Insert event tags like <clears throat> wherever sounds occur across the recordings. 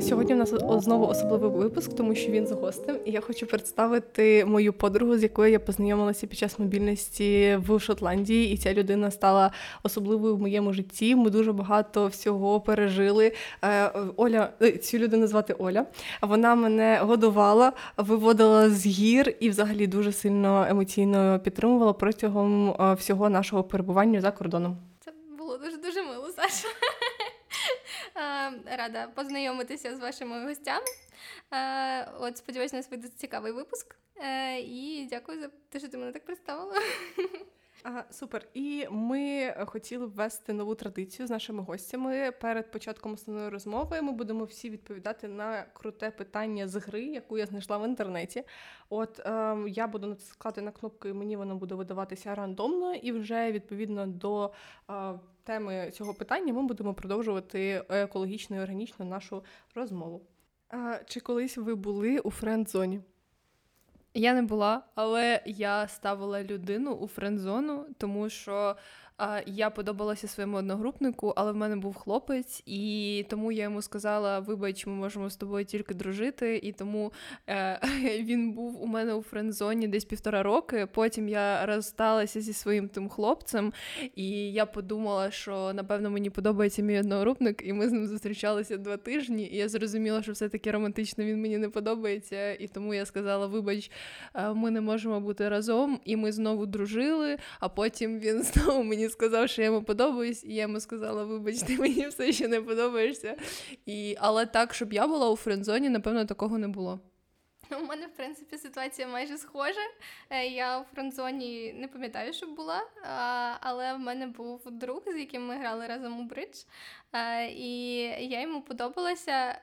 Сьогодні у нас знову особливий випуск, тому що він з гостем. І я хочу представити мою подругу, з якою я познайомилася під час мобільності в Шотландії. І ця людина стала особливою в моєму житті. Ми дуже багато всього пережили. Е, Оля, е, цю людину звати Оля. Вона мене годувала, виводила з гір і, взагалі, дуже сильно емоційно підтримувала протягом е, всього нашого перебування за кордоном. Це було дуже дуже мило, Саша. Рада познайомитися з вашими гостями. От, сподіваюся, у нас вийде цікавий випуск. Е, і дякую за те, що ти мене так представила. Ага, Супер. І ми хотіли ввести нову традицію з нашими гостями. Перед початком основної розмови ми будемо всі відповідати на круте питання з гри, яку я знайшла в інтернеті. От е, я буду натискати на кнопку, і мені воно буде видаватися рандомно, і вже відповідно до е, теми цього питання ми будемо продовжувати екологічно і органічно нашу розмову. А, чи колись ви були у френд-зоні? Я не була, але я ставила людину у френд-зону, тому що я подобалася своєму одногрупнику, але в мене був хлопець, і тому я йому сказала: вибач, ми можемо з тобою тільки дружити. І тому е, <laughs> він був у мене у френдзоні десь півтора роки. Потім я розсталася зі своїм тим хлопцем, і я подумала, що напевно мені подобається мій одногрупник, і ми з ним зустрічалися два тижні. І я зрозуміла, що все-таки романтично він мені не подобається. І тому я сказала: Вибач, е, ми не можемо бути разом, і ми знову дружили. А потім він <laughs> знову мені сказав, що я йому подобаюсь, і я йому сказала, вибач, ти <laughs> мені все ще не подобаєшся. І, Але так, щоб я була у френдзоні, напевно, такого не було. У мене, в принципі, ситуація майже схожа. Е, я у фронтзоні не пам'ятаю, що була, але в мене був друг, з яким ми грали разом у бридж, е, і я йому подобалася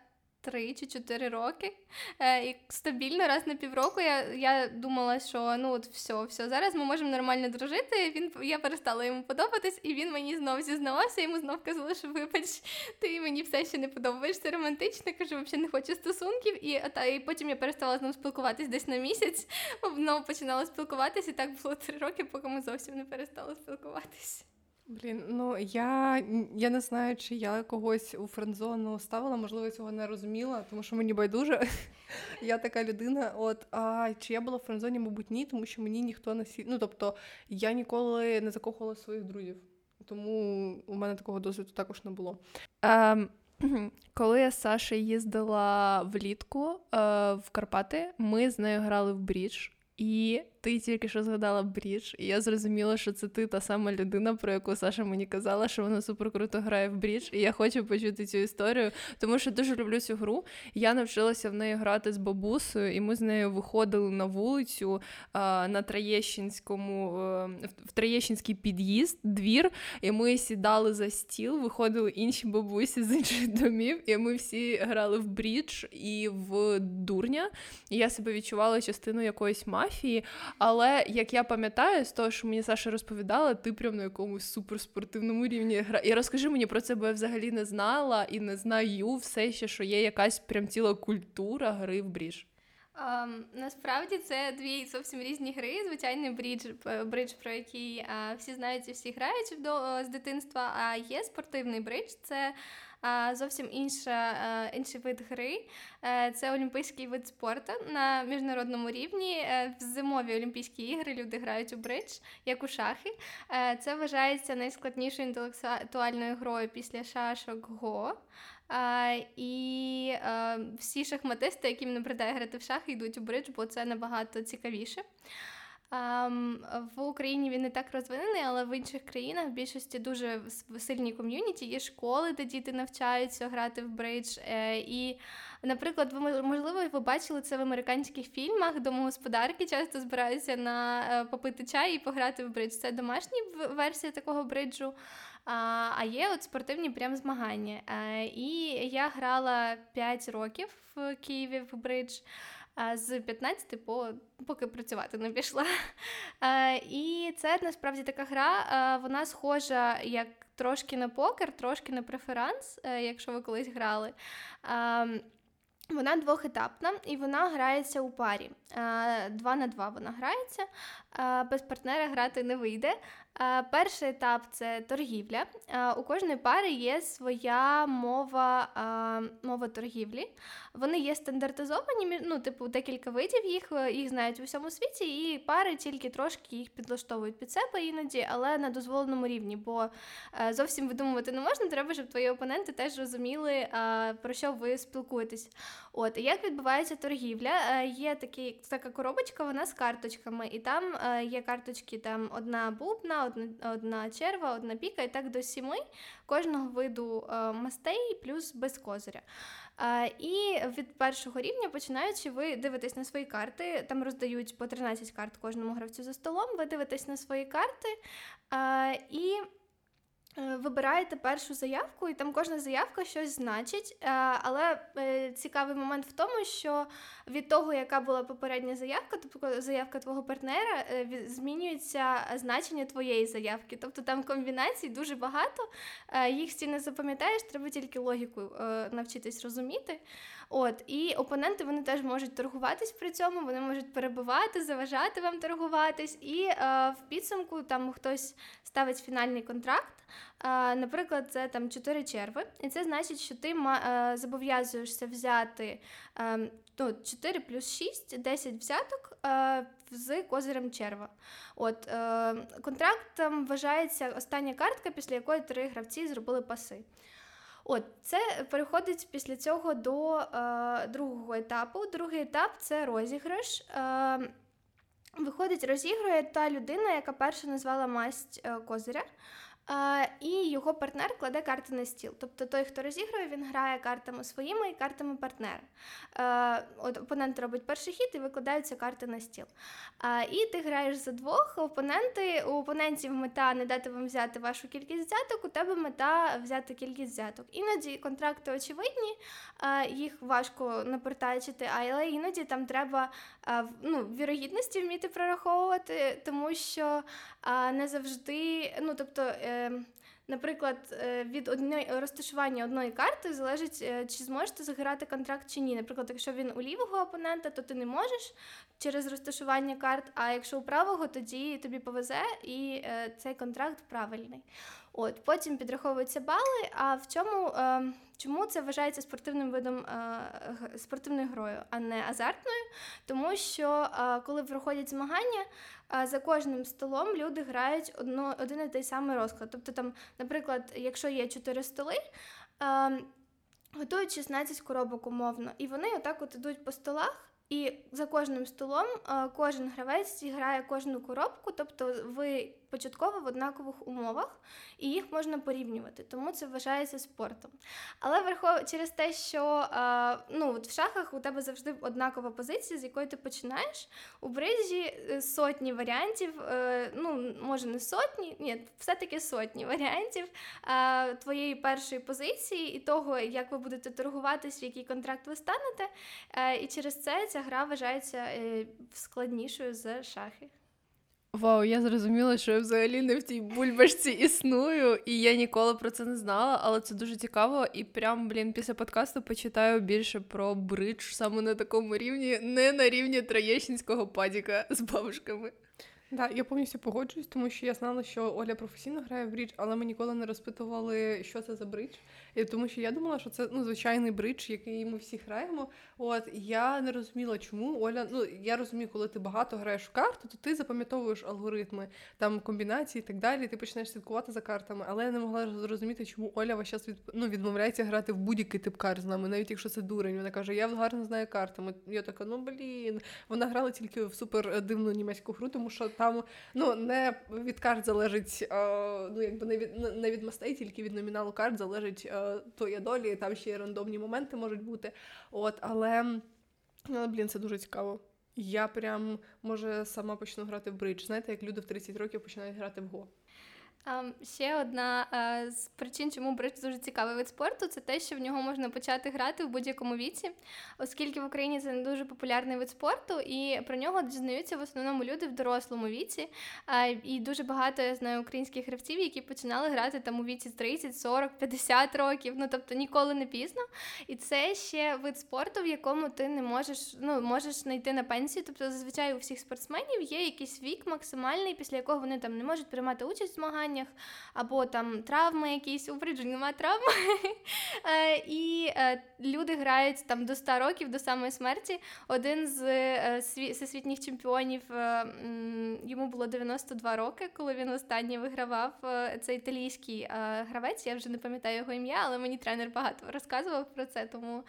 три чи чотири роки. Е, І стабільно раз на півроку я я думала, що ну от все, все, зараз ми можемо нормально дружити. Він Я перестала йому подобатись, і він мені знов зізнавався, йому знов казали, що вибач, ти мені все ще не подобаєшся романтично. Кажу, взагалі не хочу стосунків. І та, і потім я перестала з ним спілкуватись десь на місяць, <laughs> знову починала спілкуватися, і так було три роки, поки ми зовсім не перестали спілкуватись. Блін, ну я я не знаю, чи я когось у френдзону ставила, можливо, цього не розуміла, тому що мені байдуже. <laughs> Я така людина. От а чи я була в френдзоні, мабуть, ні, тому що мені ніхто не сі... Ну, тобто я ніколи не закохувала своїх друзів, тому у мене такого досвіду також не було. Um... <clears throat> Коли я з Сашею їздила влітку е, в Карпати, ми з нею грали в брідж, і ти тільки що згадала брідж, і я зрозуміла, що це ти та сама людина, про яку Саша мені казала, що вона супер круто грає в брідж. І я хочу почути цю історію, тому що дуже люблю цю гру. Я навчилася в неї грати з бабусею, і ми з нею виходили на вулицю а, на Троєщинському, е, в Троєщинський під'їзд, двір, і ми сідали за стіл, виходили інші бабусі з інших домів, і ми всі грали в брідж і в дурня. І я себе відчувала частиною якоїсь мафії. Але як я пам'ятаю, з того, що мені Саша розповідала, ти прям на якомусь суперспортивному рівні гра. І розкажи мені про це, бо я взагалі не знала і не знаю все ще, що є якась прям ціла культура гри в бріж. Um, насправді це дві зовсім різні гри. Звичайний бридж, бридж, про який uh, всі знають і всі грають до, з дитинства. А є спортивний бридж. Це зовсім інша, інший вид гри. Е, це олімпійський вид спорту на міжнародному рівні. Е, в зимові Олімпійські ігри люди грають у бридж, як у шахи. Е, це вважається найскладнішою інтелектуальною грою після шашок Го. Uh, і uh, всі шахматисти, яким не придає грати в шахи, йдуть у бридж, бо це набагато цікавіше. В Україні він не так розвинений, але в інших країнах в більшості дуже сильні ком'юніті. Є школи, де діти навчаються грати в бридж. Е, і, наприклад, ви можливо, ви бачили це в американських фільмах. Домогосподарки часто збираються на е, попити чай і пограти в бридж. Це домашня версія такого бриджу. А є от спортивні прям змагання. Е, і я грала 5 років в Києві в бридж з 15 по поки працювати не пішла. <laughs> І це насправді така гра, вона схожа як трошки на покер, трошки на преферанс, е, якщо ви колись грали. вона двохетапна і вона грається у парі. Два на два вона грається. без партнера грати не вийде. Перший етап це торгівля. У кожної пари є своя мова мова торгівлі. Вони є стандартизовані, ну, типу, декілька видів їх, е, їх знають у всьому світі, і пари тільки трошки їх підлаштовують під себе іноді, але на дозволеному рівні, бо е, зовсім видумувати не можна, треба, щоб твої опоненти теж розуміли, про що ви спілкуєтесь. От, як відбувається торгівля? Е, є такі, така коробочка, вона з карточками, і там є карточки, там одна бубна одна одна черва, одна піка, і так до сіми кожного виду е, мастей, плюс без козиря. Е, і від першого рівня, починаючи, ви дивитесь на свої карти, там роздають по 13 карт кожному гравцю за столом, ви дивитесь на свої карти е, і вибираєте першу заявку, і там кожна заявка щось значить. Е, але е, цікавий момент в тому, що від того, яка була попередня заявка, тобто заявка твого партнера, змінюється значення твоєї заявки. Тобто там комбінацій дуже багато, їх всі не запам'ятаєш, треба тільки логіку навчитись розуміти. От, І опоненти вони теж можуть торгуватись при цьому, вони можуть перебивати, заважати вам торгуватись. І е, в підсумку там хтось ставить фінальний контракт. Е, наприклад, це там 4 черви. І це значить, що ти е, зобов'язуєшся взяти ну, 4 плюс 6, 10 взяток е, з козирем черва. От, е, Контрактом вважається остання картка, після якої три гравці зробили паси. От це переходить після цього до е, другого етапу. Другий етап це розіграш. Е, Виходить, розігрує та людина, яка перша назвала масть е, козиря. І його партнер кладе карти на стіл. Тобто той, хто розігрує, він грає картами своїми і картами партнера. От Опонент робить перший хід і викладаються карти на стіл. І ти граєш за двох. Опоненти, У опонентів мета не дати вам взяти вашу кількість взяток, у тебе мета взяти кількість взяток. Іноді контракти очевидні, їх важко наперечити, але іноді там треба ну, вірогідності вміти прораховувати, тому що не завжди, ну тобто. Е, наприклад, е, від одної розташування одної карти залежить, е, чи зможете заграти контракт чи ні. Наприклад, якщо він у лівого опонента, то ти не можеш через розташування карт. А якщо у правого, тоді тобі повезе і цей контракт правильний. От Потім підраховуються бали. А в чому е, чому це вважається спортивним видом е, спортивною грою, а не азартною? Тому що е, коли проходять змагання, е, за кожним столом люди грають один і той самий розклад. Тобто, там, наприклад, якщо є чотири столи. Готують 16 коробок умовно, і вони отак от ідуть по столах, і за кожним столом кожен гравець грає кожну коробку, тобто ви початково в однакових умовах, і їх можна порівнювати, тому це вважається спортом. Але верхов... через те, що е, ну, в шахах у тебе завжди однакова позиція, з якої ти починаєш. У бризі е, сотні варіантів, е, ну, може не сотні, ні, все-таки сотні варіантів твоєї першої позиції і того, як ви будете торгуватись, в який контракт ви станете. І через це ця гра вважається складнішою за шахи. Вау, я зрозуміла, що я взагалі не в тій бульбашці існую, і я ніколи про це не знала, але це дуже цікаво. І прям, блін, після подкасту почитаю більше про бридж саме на такому рівні, не на рівні Троєщинського падіка з бабушками. Да, я повністю погоджуюсь, тому що я знала, що Оля професійно грає в бридж, але ми ніколи не розпитували, що це за бридж. Тому що я думала, що це ну звичайний бридж, який ми всі граємо. От я не розуміла, чому Оля. Ну я розумію, коли ти багато граєш в карту, то ти запам'ятовуєш алгоритми, там комбінації і так далі. Ти починаєш слідкувати за картами. Але я не могла зрозуміти, чому Оля весь час від ну, відмовляється грати в будь-який тип карт з нами, навіть якщо це дурень. Вона каже, я гарно знаю карти. Я така, ну блін. Вона грала тільки в супер дивну німецьку гру, тому що там ну не від карт залежить, ну якби не від не від мастей, тільки від номіналу карт залежить твоя долі. Там ще й рандомні моменти можуть бути. От, але блін, це дуже цікаво. Я прям може сама почну грати в бридж. Знаєте, як люди в 30 років починають грати в Го. Ще одна з причин, чому бридж дуже цікавий вид спорту, це те, що в нього можна почати грати в будь-якому віці, оскільки в Україні це не дуже популярний вид спорту, і про нього дізнаються в основному люди в дорослому віці. І дуже багато я знаю українських гравців, які починали грати там у віці 30, 40, 50 років. Ну тобто ніколи не пізно. І це ще вид спорту, в якому ти не можеш ну можеш знайти на пенсію. Тобто, зазвичай у всіх спортсменів є якийсь вік максимальний, після якого вони там не можуть приймати участь в змаганнях змаганнях, або там травми якісь, у бриджі немає травм. <laughs> Е, і е, люди грають там до 100 років, до самої смерті. Один з е, всесвітніх чемпіонів йому було 92 роки, коли він останнє вигравав. Це італійський гравець. Я вже не пам'ятаю його ім'я, але мені тренер багато розказував про це. Тому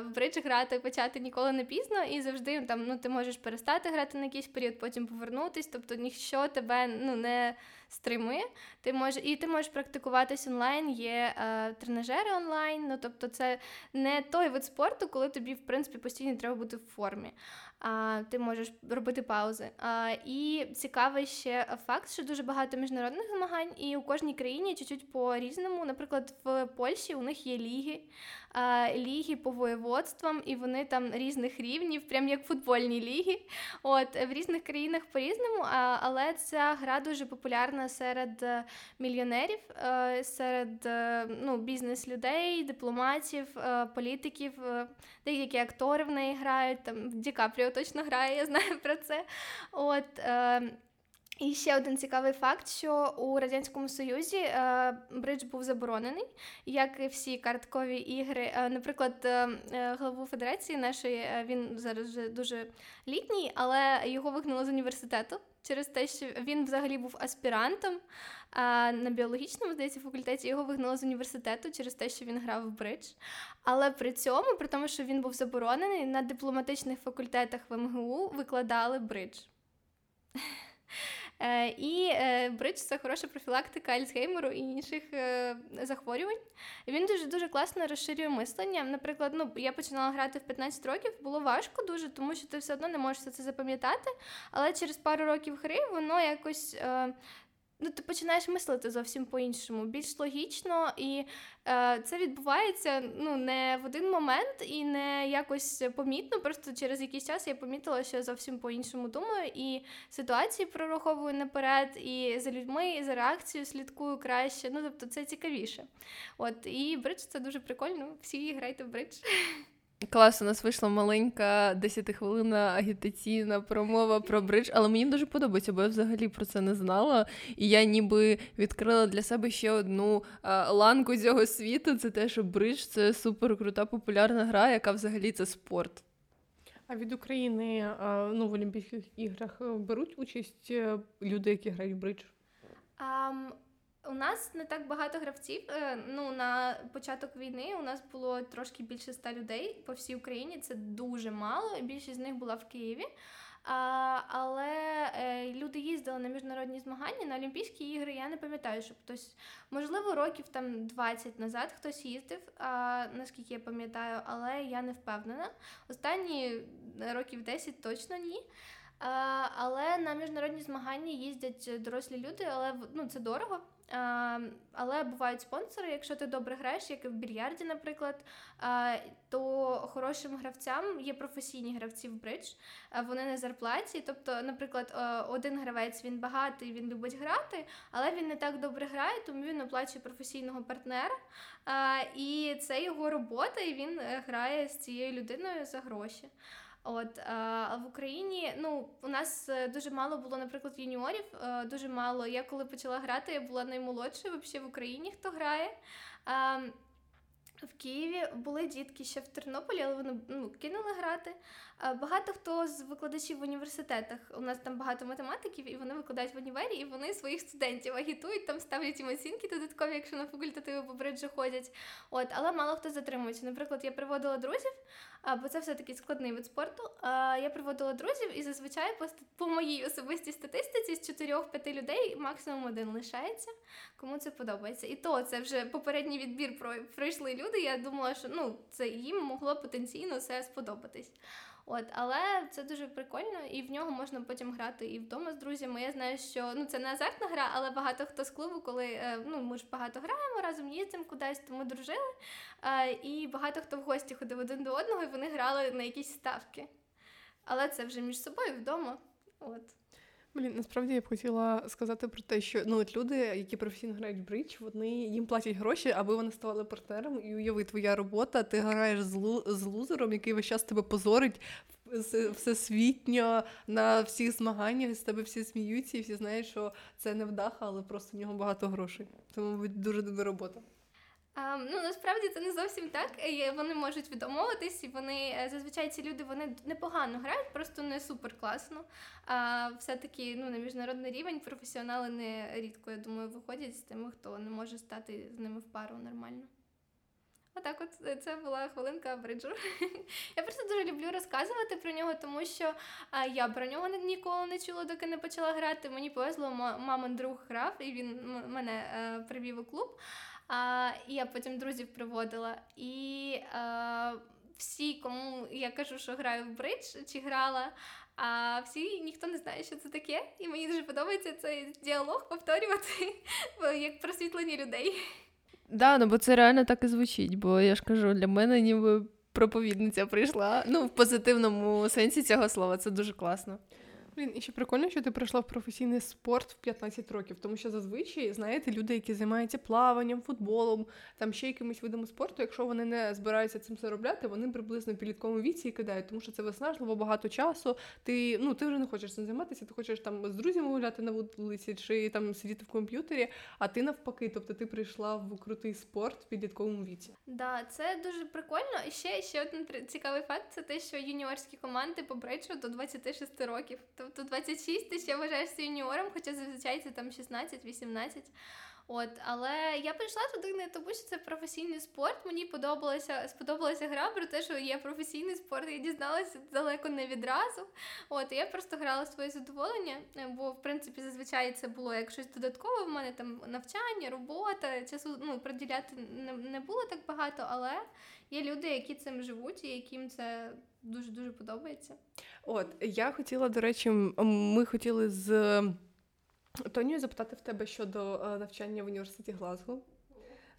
в бридж грати почати ніколи не пізно, і завжди там ну ти можеш перестати грати на якийсь період, потім повернутись. Тобто ніщо тебе ну не стримує. Ти можеш і ти можеш практикуватись онлайн, є е, тренажери онлайн. Ну тобто, це не той вид спорту, коли тобі в принципі постійно треба бути в формі а, ти можеш робити паузи. А, І цікавий ще факт, що дуже багато міжнародних змагань, і у кожній країні чуть-чуть по-різному. Наприклад, в Польщі у них є ліги, а, ліги по воєводствам, і вони там різних рівнів, прям як футбольні ліги. От В різних країнах по-різному, а, але ця гра дуже популярна серед е, мільйонерів, е, серед е, ну, бізнес-людей, дипломатів, політиків, деякі актори в неї грають, там Ді Капріо точно грає, я знаю про це. От, е, і ще один цікавий факт, що у радянському союзі е, бридж був заборонений, як і всі карткові ігри. Е, наприклад, е, е главу федерації нашої е, він зараз вже дуже літній, але його вигнали з університету через те, що він взагалі був аспірантом на біологічному здається факультеті його вигнали з університету через те, що він грав в бридж. Але при цьому, при тому, що він був заборонений, на дипломатичних факультетах в МГУ викладали бридж. Е, і брич бридж це хороша профілактика Альцгеймеру і інших е, захворювань. Він дуже дуже класно розширює мислення. Наприклад, ну я починала грати в 15 років, було важко дуже, тому що ти все одно не можеш це запам'ятати. Але через пару років гри воно якось ну, ти починаєш мислити зовсім по-іншому, більш логічно, і е, це відбувається ну, не в один момент і не якось помітно. Просто через якийсь час я помітила, що я зовсім по-іншому думаю, і ситуації прораховую наперед, і за людьми, і за реакцією слідкую краще. Ну, тобто це цікавіше. От, І бридж це дуже прикольно. Всі грайте в бридж. <laughs> Клас, у нас вийшла маленька 10-хвилинна агітаційна промова про бридж, але мені дуже подобається, бо я взагалі про це не знала. І я ніби відкрила для себе ще одну а, ланку цього світу. Це те, що бридж це супер крута популярна гра, яка взагалі це спорт. А від України ну, в Олімпійських іграх е, беруть участь е, люди, які грають в бридж? Um... У нас не так багато гравців. Е, ну на початок війни у нас було трошки більше ста людей по всій Україні. Це дуже мало. Більшість з них була в Києві. А, Але е, люди їздили на міжнародні змагання на Олімпійські ігри. Я не пам'ятаю, що хтось, можливо, років там 20 назад хтось їздив, а, наскільки я пам'ятаю, але я не впевнена. Останні років 10 точно ні. А, Але на міжнародні змагання їздять дорослі люди, але ну, це дорого. Але бувають спонсори, якщо ти добре граєш, як в більярді, наприклад, то хорошим гравцям є професійні гравці в бридж, вони на зарплаті. Тобто, наприклад, один гравець він багатий, він любить грати, але він не так добре грає, тому він оплачує професійного партнера. І це його робота, і він е, грає з цією людиною за гроші. От а в Україні ну у нас е, дуже мало було, наприклад, юніорів. Е, дуже мало. Я коли почала грати, я була наймолодшою взагалі в Україні, хто грає. А, в Києві були дітки ще в Тернополі, але вони ну, кинули грати. Багато хто з викладачів в університетах. У нас там багато математиків, і вони викладають в універі, і вони своїх студентів агітують, там ставлять їм оцінки додаткові, якщо на факультативи по бриджу ходять. От, але мало хто затримується. Наприклад, я приводила друзів, бо це все таки складний вид спорту. Я приводила друзів, і зазвичай по моїй особистій статистиці з 4-5 людей максимум один лишається, кому це подобається. І то це вже попередній відбір пройшли люди. Я думала, що ну це їм могло потенційно все сподобатись. От, але це дуже прикольно, і в нього можна потім грати і вдома з друзями. Я знаю, що ну це не азартна гра, але багато хто з клубу, коли е, ну ми ж багато граємо, разом їздимо кудись, тому дружили. Е, і багато хто в гості ходив один до одного, і вони грали на якісь ставки. Але це вже між собою вдома. От. Блін, насправді я б хотіла сказати про те, що ну от люди, які професійно грають в бридж, вони їм платять гроші, аби вони ставали партнером. І уяви, твоя робота, ти граєш з, лу, з лузером, який весь час тебе позорить всесвітньо на всіх змаганнях, з тебе всі сміються, і всі знають, що це не вдаха, але просто в нього багато грошей. Це, мабуть, дуже добра робота. Ну насправді це не зовсім так. Вони можуть відомовитись, і вони е, зазвичай ці люди вони непогано грають, просто не супер класно. А все-таки ну, на міжнародний рівень професіонали не рідко, я думаю, виходять з тими, хто не може стати з ними в пару нормально. Отак, от е, це була хвилинка бриджу. <laughs> Я просто дуже люблю розказувати про нього, тому що я про нього ніколи не чула, доки не почала грати. Мені повезло, мамин друг грав, і він мене е, привів у клуб. А, я потім друзів приводила. І а, всі, кому я кажу, що граю в бридж чи грала, а всі ніхто не знає, що це таке. І мені дуже подобається цей діалог повторювати <laughs> як просвітлення людей. Да, ну бо це реально так і звучить, бо я ж кажу, для мене ніби проповідниця прийшла. Ну, в позитивному сенсі цього слова, це дуже класно. Блін, і ще прикольно, що ти прийшла в професійний спорт в 15 років, тому що зазвичай, знаєте, люди, які займаються плаванням, футболом, там ще якимись видами спорту, якщо вони не збираються цим заробляти, вони приблизно в підлітковому віці кидають, тому що це виснажливо багато часу. Ти ну ти вже не хочеш цим займатися, ти хочеш там з друзями гуляти на вулиці чи там сидіти в комп'ютері, а ти навпаки, тобто ти прийшла в крутий спорт в підлітковому віці. Да, це дуже прикольно. І ще ще один цікавий факт це те, що юніорські команди по брейджу до 26 років. Тобто 26 ти ще вважаєшся юніором, хоча зазвичай це там 16-18. От, але я прийшла туди не тому, що це професійний спорт. Мені подобалася сподобалася гра про те, що є професійний спорт. Я дізналася далеко не відразу. От я просто грала своє задоволення, бо в принципі зазвичай це було як щось додаткове. В мене там навчання, робота, часу ну приділяти не було так багато, але є люди, які цим живуть і яким це дуже дуже подобається. От я хотіла, до речі, ми хотіли з Тонію запитати в тебе щодо е, навчання в університеті Глазго.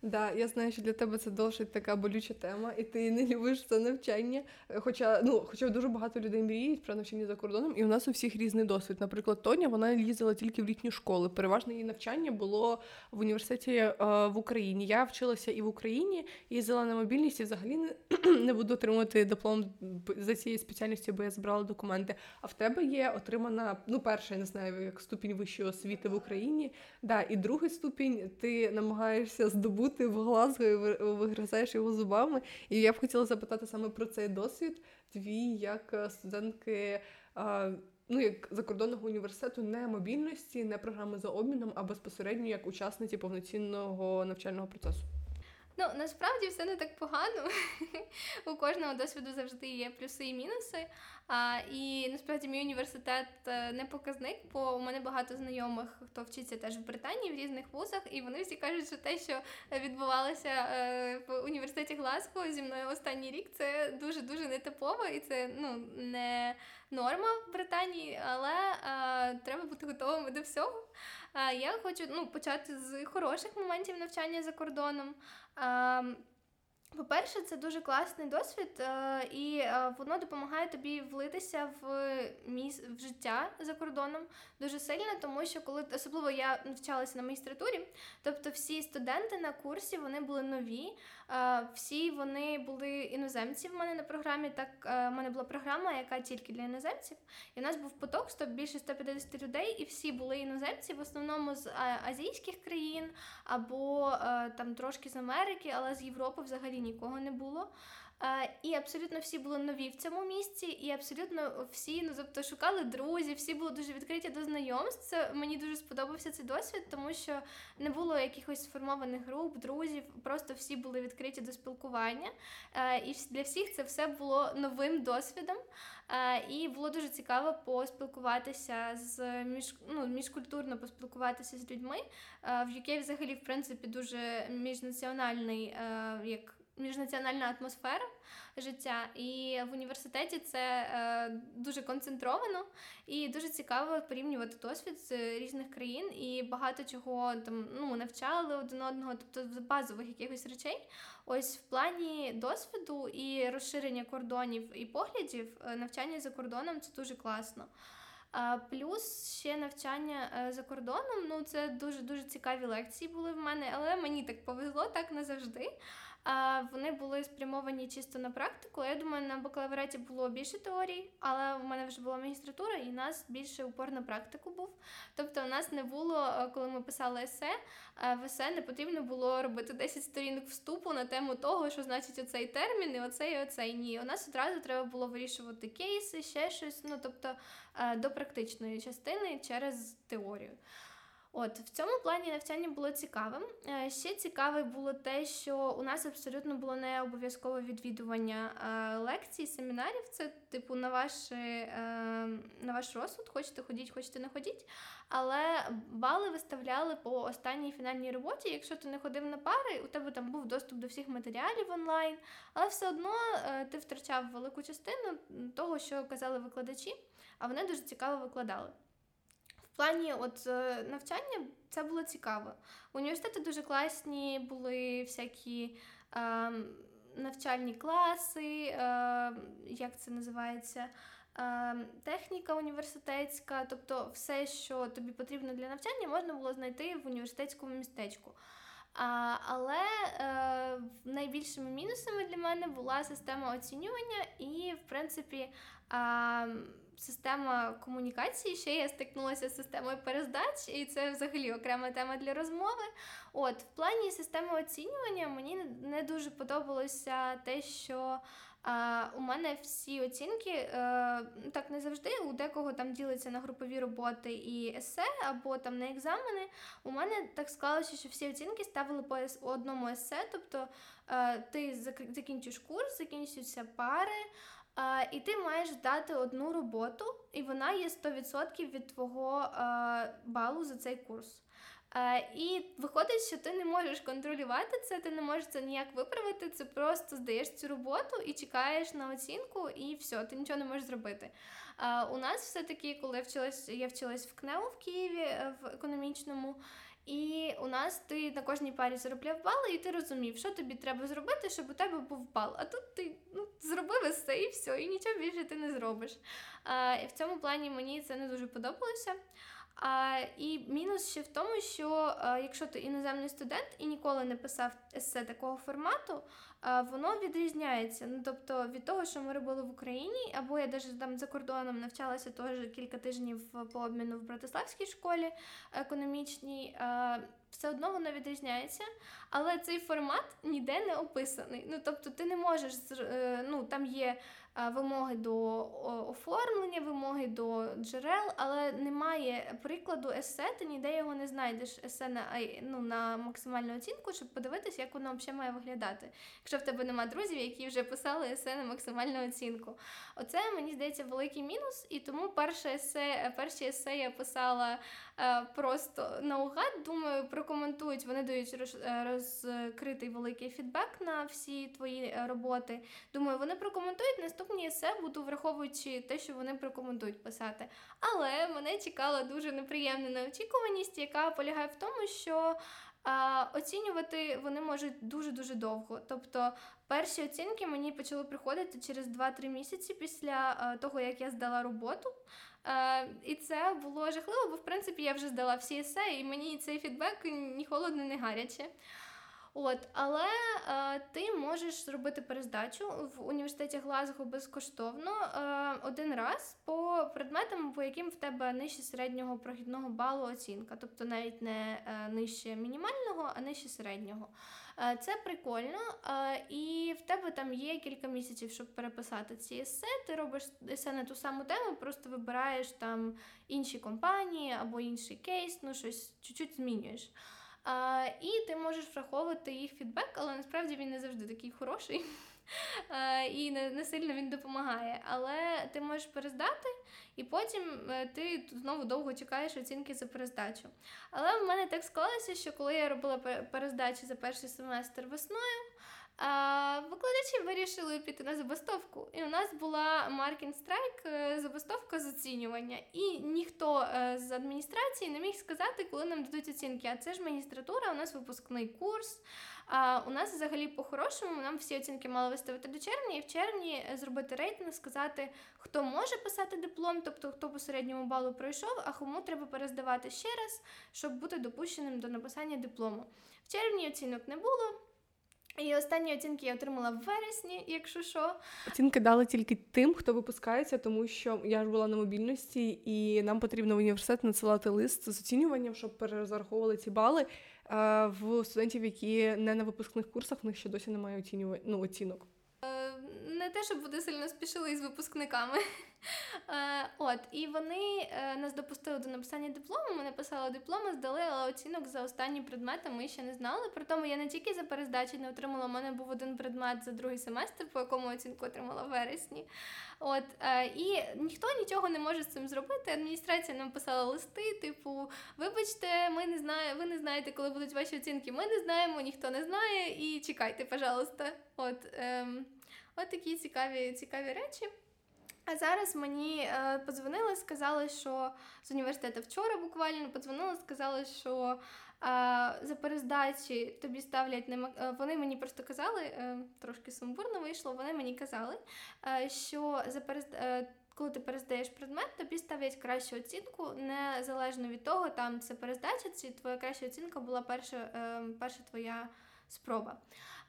Да, я знаю, що для тебе це досить така болюча тема, і ти не любиш це навчання. Хоча ну, хоча дуже багато людей мріють про навчання за кордоном, і у нас у всіх різний досвід. Наприклад, Тоня вона їздила тільки в літню школу. Переважно її навчання було в університеті е, в Україні. Я вчилася і в Україні, їздила на мобільність і взагалі не, <clears throat> не буду отримувати диплом за цією спеціальністю, бо я збирала документи. А в тебе є отримана, ну, перша, я не знаю, як ступінь вищої освіти в Україні. Да, І другий ступінь ти намагаєшся здобути бути в Глазго і вигризаєш його зубами. І я б хотіла запитати саме про цей досвід твій як е, студентки. Ну, як закордонного університету не мобільності, не програми за обміном, а безпосередньо як учасниці повноцінного навчального процесу. Ну насправді все не так погано. <laughs> У кожного досвіду завжди є плюси і мінуси. А, І насправді мій університет е, не показник, бо у мене багато знайомих, хто вчиться теж в Британії в різних вузах, і вони всі кажуть, що те, що відбувалося е, в університеті Глазго зі мною останній рік, це дуже дуже нетипово і це ну не норма в Британії, але а, треба бути готовими до всього. Я хочу ну, почати з хороших моментів навчання за кордоном. По-перше, це дуже класний досвід, е, і е, воно допомагає тобі влитися в міс в життя за кордоном дуже сильно, тому що коли особливо я навчалася на магістратурі, тобто всі студенти на курсі вони були нові, всі вони були іноземці в мене на програмі. Так в мене була програма, яка тільки для іноземців. І в нас був поток 100, більше 150 людей, і всі були іноземці, в основному з азійських країн або там трошки з Америки, але з Європи взагалі нікого не було. І абсолютно всі були нові в цьому місці, і абсолютно всі ну тобто шукали друзів, всі були дуже відкриті до знайомств. Це мені дуже сподобався цей досвід, тому що не було якихось сформованих груп, друзів, просто всі були відкриті до спілкування. І для всіх це все було новим досвідом. І було дуже цікаво поспілкуватися з між, ну, міжкультурно поспілкуватися з людьми. В UK взагалі, в принципі, дуже міжнаціональний як міжнаціональна атмосфера життя, і в університеті це е, дуже концентровано і дуже цікаво порівнювати досвід з різних країн і багато чого там ну навчали один одного, тобто базових якихось речей. Ось в плані досвіду і розширення кордонів і поглядів, е, навчання за кордоном це дуже класно. Плюс ще навчання е, за кордоном. Ну це дуже дуже цікаві лекції були в мене, але мені так повезло, так не завжди. Вони були спрямовані чисто на практику. Я думаю, на бакалавраті було більше теорій, але в мене вже була магістратура, і нас більше упор на практику був. Тобто, у нас не було, е, коли ми писали есе, в есе не потрібно було робити 10 сторінок вступу на тему того, що значить оцей термін, і оцей, і оцей. Ні. У нас одразу треба було вирішувати кейси, ще щось. Ну тобто е, до практичної частини через теорію. От в цьому плані навчання було цікавим. Е, ще цікаве було те, що у нас абсолютно було не обов'язкове відвідування е, лекцій, семінарів. Це типу на ваш е, на ваш розсуд, хочете ходіть, хочете не ходіть. Але бали виставляли по останній фінальній роботі. Якщо ти не ходив на пари, у тебе там був доступ до всіх матеріалів онлайн, але все одно ти втрачав велику частину того, що казали викладачі, а вони дуже цікаво викладали плані от е, навчання це було цікаво. Університети дуже класні, були всякі е, навчальні класи, е, як це називається? Е, техніка університетська, тобто все, що тобі потрібно для навчання, можна було знайти в університетському містечку. Але е, найбільшими мінусами для мене була система оцінювання і, в принципі, система комунікації. Ще я стикнулася з системою перездач, і це взагалі окрема тема для розмови. От, в плані системи оцінювання мені не дуже подобалося те, що. А, У мене всі оцінки а, е, так не завжди. У декого там ділиться на групові роботи і есе, або там на екзамени. У мене так склалося, що всі оцінки ставили по одному есе. Тобто а, е, ти закінчиш курс, закінчуються пари. І ти маєш дати одну роботу, і вона є 100% від твого а, балу за цей курс. А, І виходить, що ти не можеш контролювати це, ти не можеш це ніяк виправити. Це просто здаєш цю роботу і чекаєш на оцінку, і все, ти нічого не можеш зробити. А, У нас все-таки, коли я вчилась, я вчилась в КНЕУ в Києві е, в економічному. І у нас ти на кожній парі заробляв бали, і ти розумів, що тобі треба зробити, щоб у тебе був бал. А тут ти ну, зробив все і все, і нічого більше ти не зробиш. А, І в цьому плані мені це не дуже подобалося. А, І мінус ще в тому, що а, якщо ти іноземний студент і ніколи не писав есе такого формату, а, воно відрізняється. Ну, Тобто від того, що ми робили в Україні, або я навіть там за кордоном навчалася теж кілька тижнів по обміну в Братиславській школі економічній. А, все одно воно відрізняється, але цей формат ніде не описаний. Ну тобто, ти не можеш е, ну там є вимоги до оформлення, вимоги до джерел, але немає прикладу есе, ти ніде його не знайдеш есе на ну, на максимальну оцінку, щоб подивитися, як воно взагалі має виглядати. Якщо в тебе немає друзів, які вже писали есе на максимальну оцінку. Оце мені здається великий мінус, і тому перше есе, перші есе я писала е, просто наугад. Думаю, прокоментують, вони дають е, розкритий великий фідбек на всі твої е, роботи. Думаю, вони прокоментують наступні есе буду враховуючи те, що вони прокоментують писати. Але мене чекала дуже неприємна неочікуваність, яка полягає в тому, що а, Оцінювати вони можуть дуже-дуже довго. Тобто перші оцінки мені почали приходити через 2-3 місяці після того, як я здала роботу. І це було жахливо, бо в принципі я вже здала всі есе, і мені цей фідбек ні холодно, ні гаряче. От, Але е, ти можеш зробити перездачу в університеті Глазго безкоштовно е, один раз по предметам, по яким в тебе нижче середнього прохідного балу оцінка, тобто навіть не е, нижче мінімального, а нижче середнього. Е, це прикольно, е, і в тебе там є кілька місяців, щоб переписати ці есе. Ти робиш есе на ту саму тему, просто вибираєш там інші компанії або інший кейс, ну щось чуть-чуть змінюєш. І ти можеш враховувати їх фідбек, але насправді він не завжди такий хороший. <laughs> І не, не сильно він допомагає. Але ти можеш перездати, і потім е, ти знову довго чекаєш оцінки за перездачу. Але в мене так склалося, що коли я робила перездачі за перший семестр весною, викладачі вирішили піти на забастовку. І у нас була маркінг страйк, е, забастовка з оцінювання. І ніхто е, з адміністрації не міг сказати, коли нам дадуть оцінки. А це ж магістратура, у нас випускний курс. У нас взагалі по-хорошому нам всі оцінки мали виставити до червня, і в червні зробити рейтинг, сказати, хто може писати диплом, тобто хто по середньому балу пройшов, а кому треба перездавати ще раз, щоб бути допущеним до написання диплому. В червні оцінок не було. І останні оцінки я отримала в вересні, якщо що. Оцінки дали тільки тим, хто випускається, тому що я ж була на мобільності, і нам потрібно в університет надсилати лист з оцінюванням, щоб перерозраховували ці бали. Е, В студентів, які не на випускних курсах, в них ще досі немає оцінювань, ну, оцінок. Не те, щоб вони сильно спішили із випускниками. <laughs> Е, От, і вони е, нас допустили до написання диплому. Ми написали дипломи, здали, але оцінок за останні предмети ми ще не знали. При тому я не тільки за перездачі не отримала. У мене був один предмет за другий семестр, по якому оцінку отримала в вересні. От е, і ніхто нічого не може з цим зробити. Адміністрація нам писала листи, типу, вибачте, ми не знаємо, ви не знаєте, коли будуть ваші оцінки. Ми не знаємо, ніхто не знає. І чекайте, пожалуйста. От, ем, от такі цікаві, цікаві речі. А зараз мені е, подзвонили, сказали, що з університету вчора буквально подзвонили, сказали, що е, за перездачі тобі ставлять не е, Вони мені просто казали, трошки сумбурно вийшло. Вони мені казали, що за перезд... коли ти перездаєш предмет, тобі ставлять кращу оцінку, незалежно від того, там це перездача, чи твоя краща оцінка була перша, перша твоя спроба.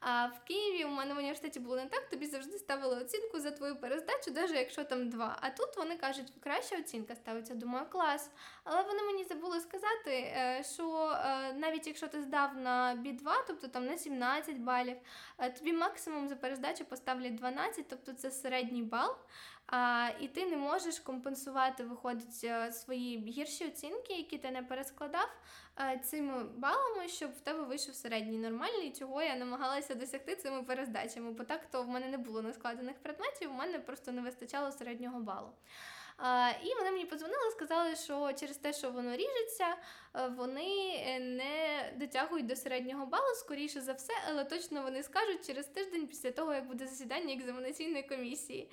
А в Києві у мене в університеті було не так, тобі завжди ставили оцінку за твою перездачу, навіть якщо там два. А тут вони кажуть, краща оцінка ставиться. Думаю, клас. Але вони мені забули сказати, е, що е, навіть якщо ти здав на B2, тобто там на 17 балів, е, тобі максимум за перездачу поставлять 12, тобто це середній бал. А, і ти не можеш компенсувати, виходить, свої гірші оцінки, які ти не перескладав цими балами, щоб в тебе вийшов середній нормальний. Чого я намагалася досягти цими перездачами, бо так то в мене не було нескладених предметів, у мене просто не вистачало середнього балу. І вони мені подзвонили, сказали, що через те, що воно ріжеться, е, вони е, не дотягують до середнього балу, скоріше за все, але точно вони скажуть через тиждень після того, як буде засідання екзаменаційної комісії,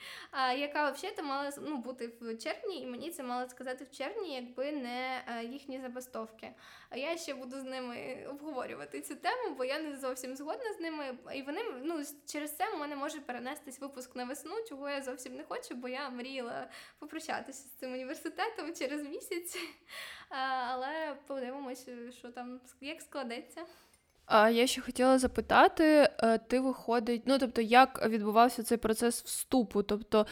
яка взагалі мала ну, бути в червні, і мені це мало сказати в червні, якби не е, їхні забастовки. А я ще буду з ними обговорювати цю тему, бо я не зовсім згодна з ними. І вони ну через це у мене може перенестись випуск на весну, чого я зовсім не хочу, бо я мріяла попрощатися з цим університетом через місяць. Але подивимось, що там як складеться. А я ще хотіла запитати, е, ти виходить, ну тобто, як відбувався цей процес вступу? Тобто,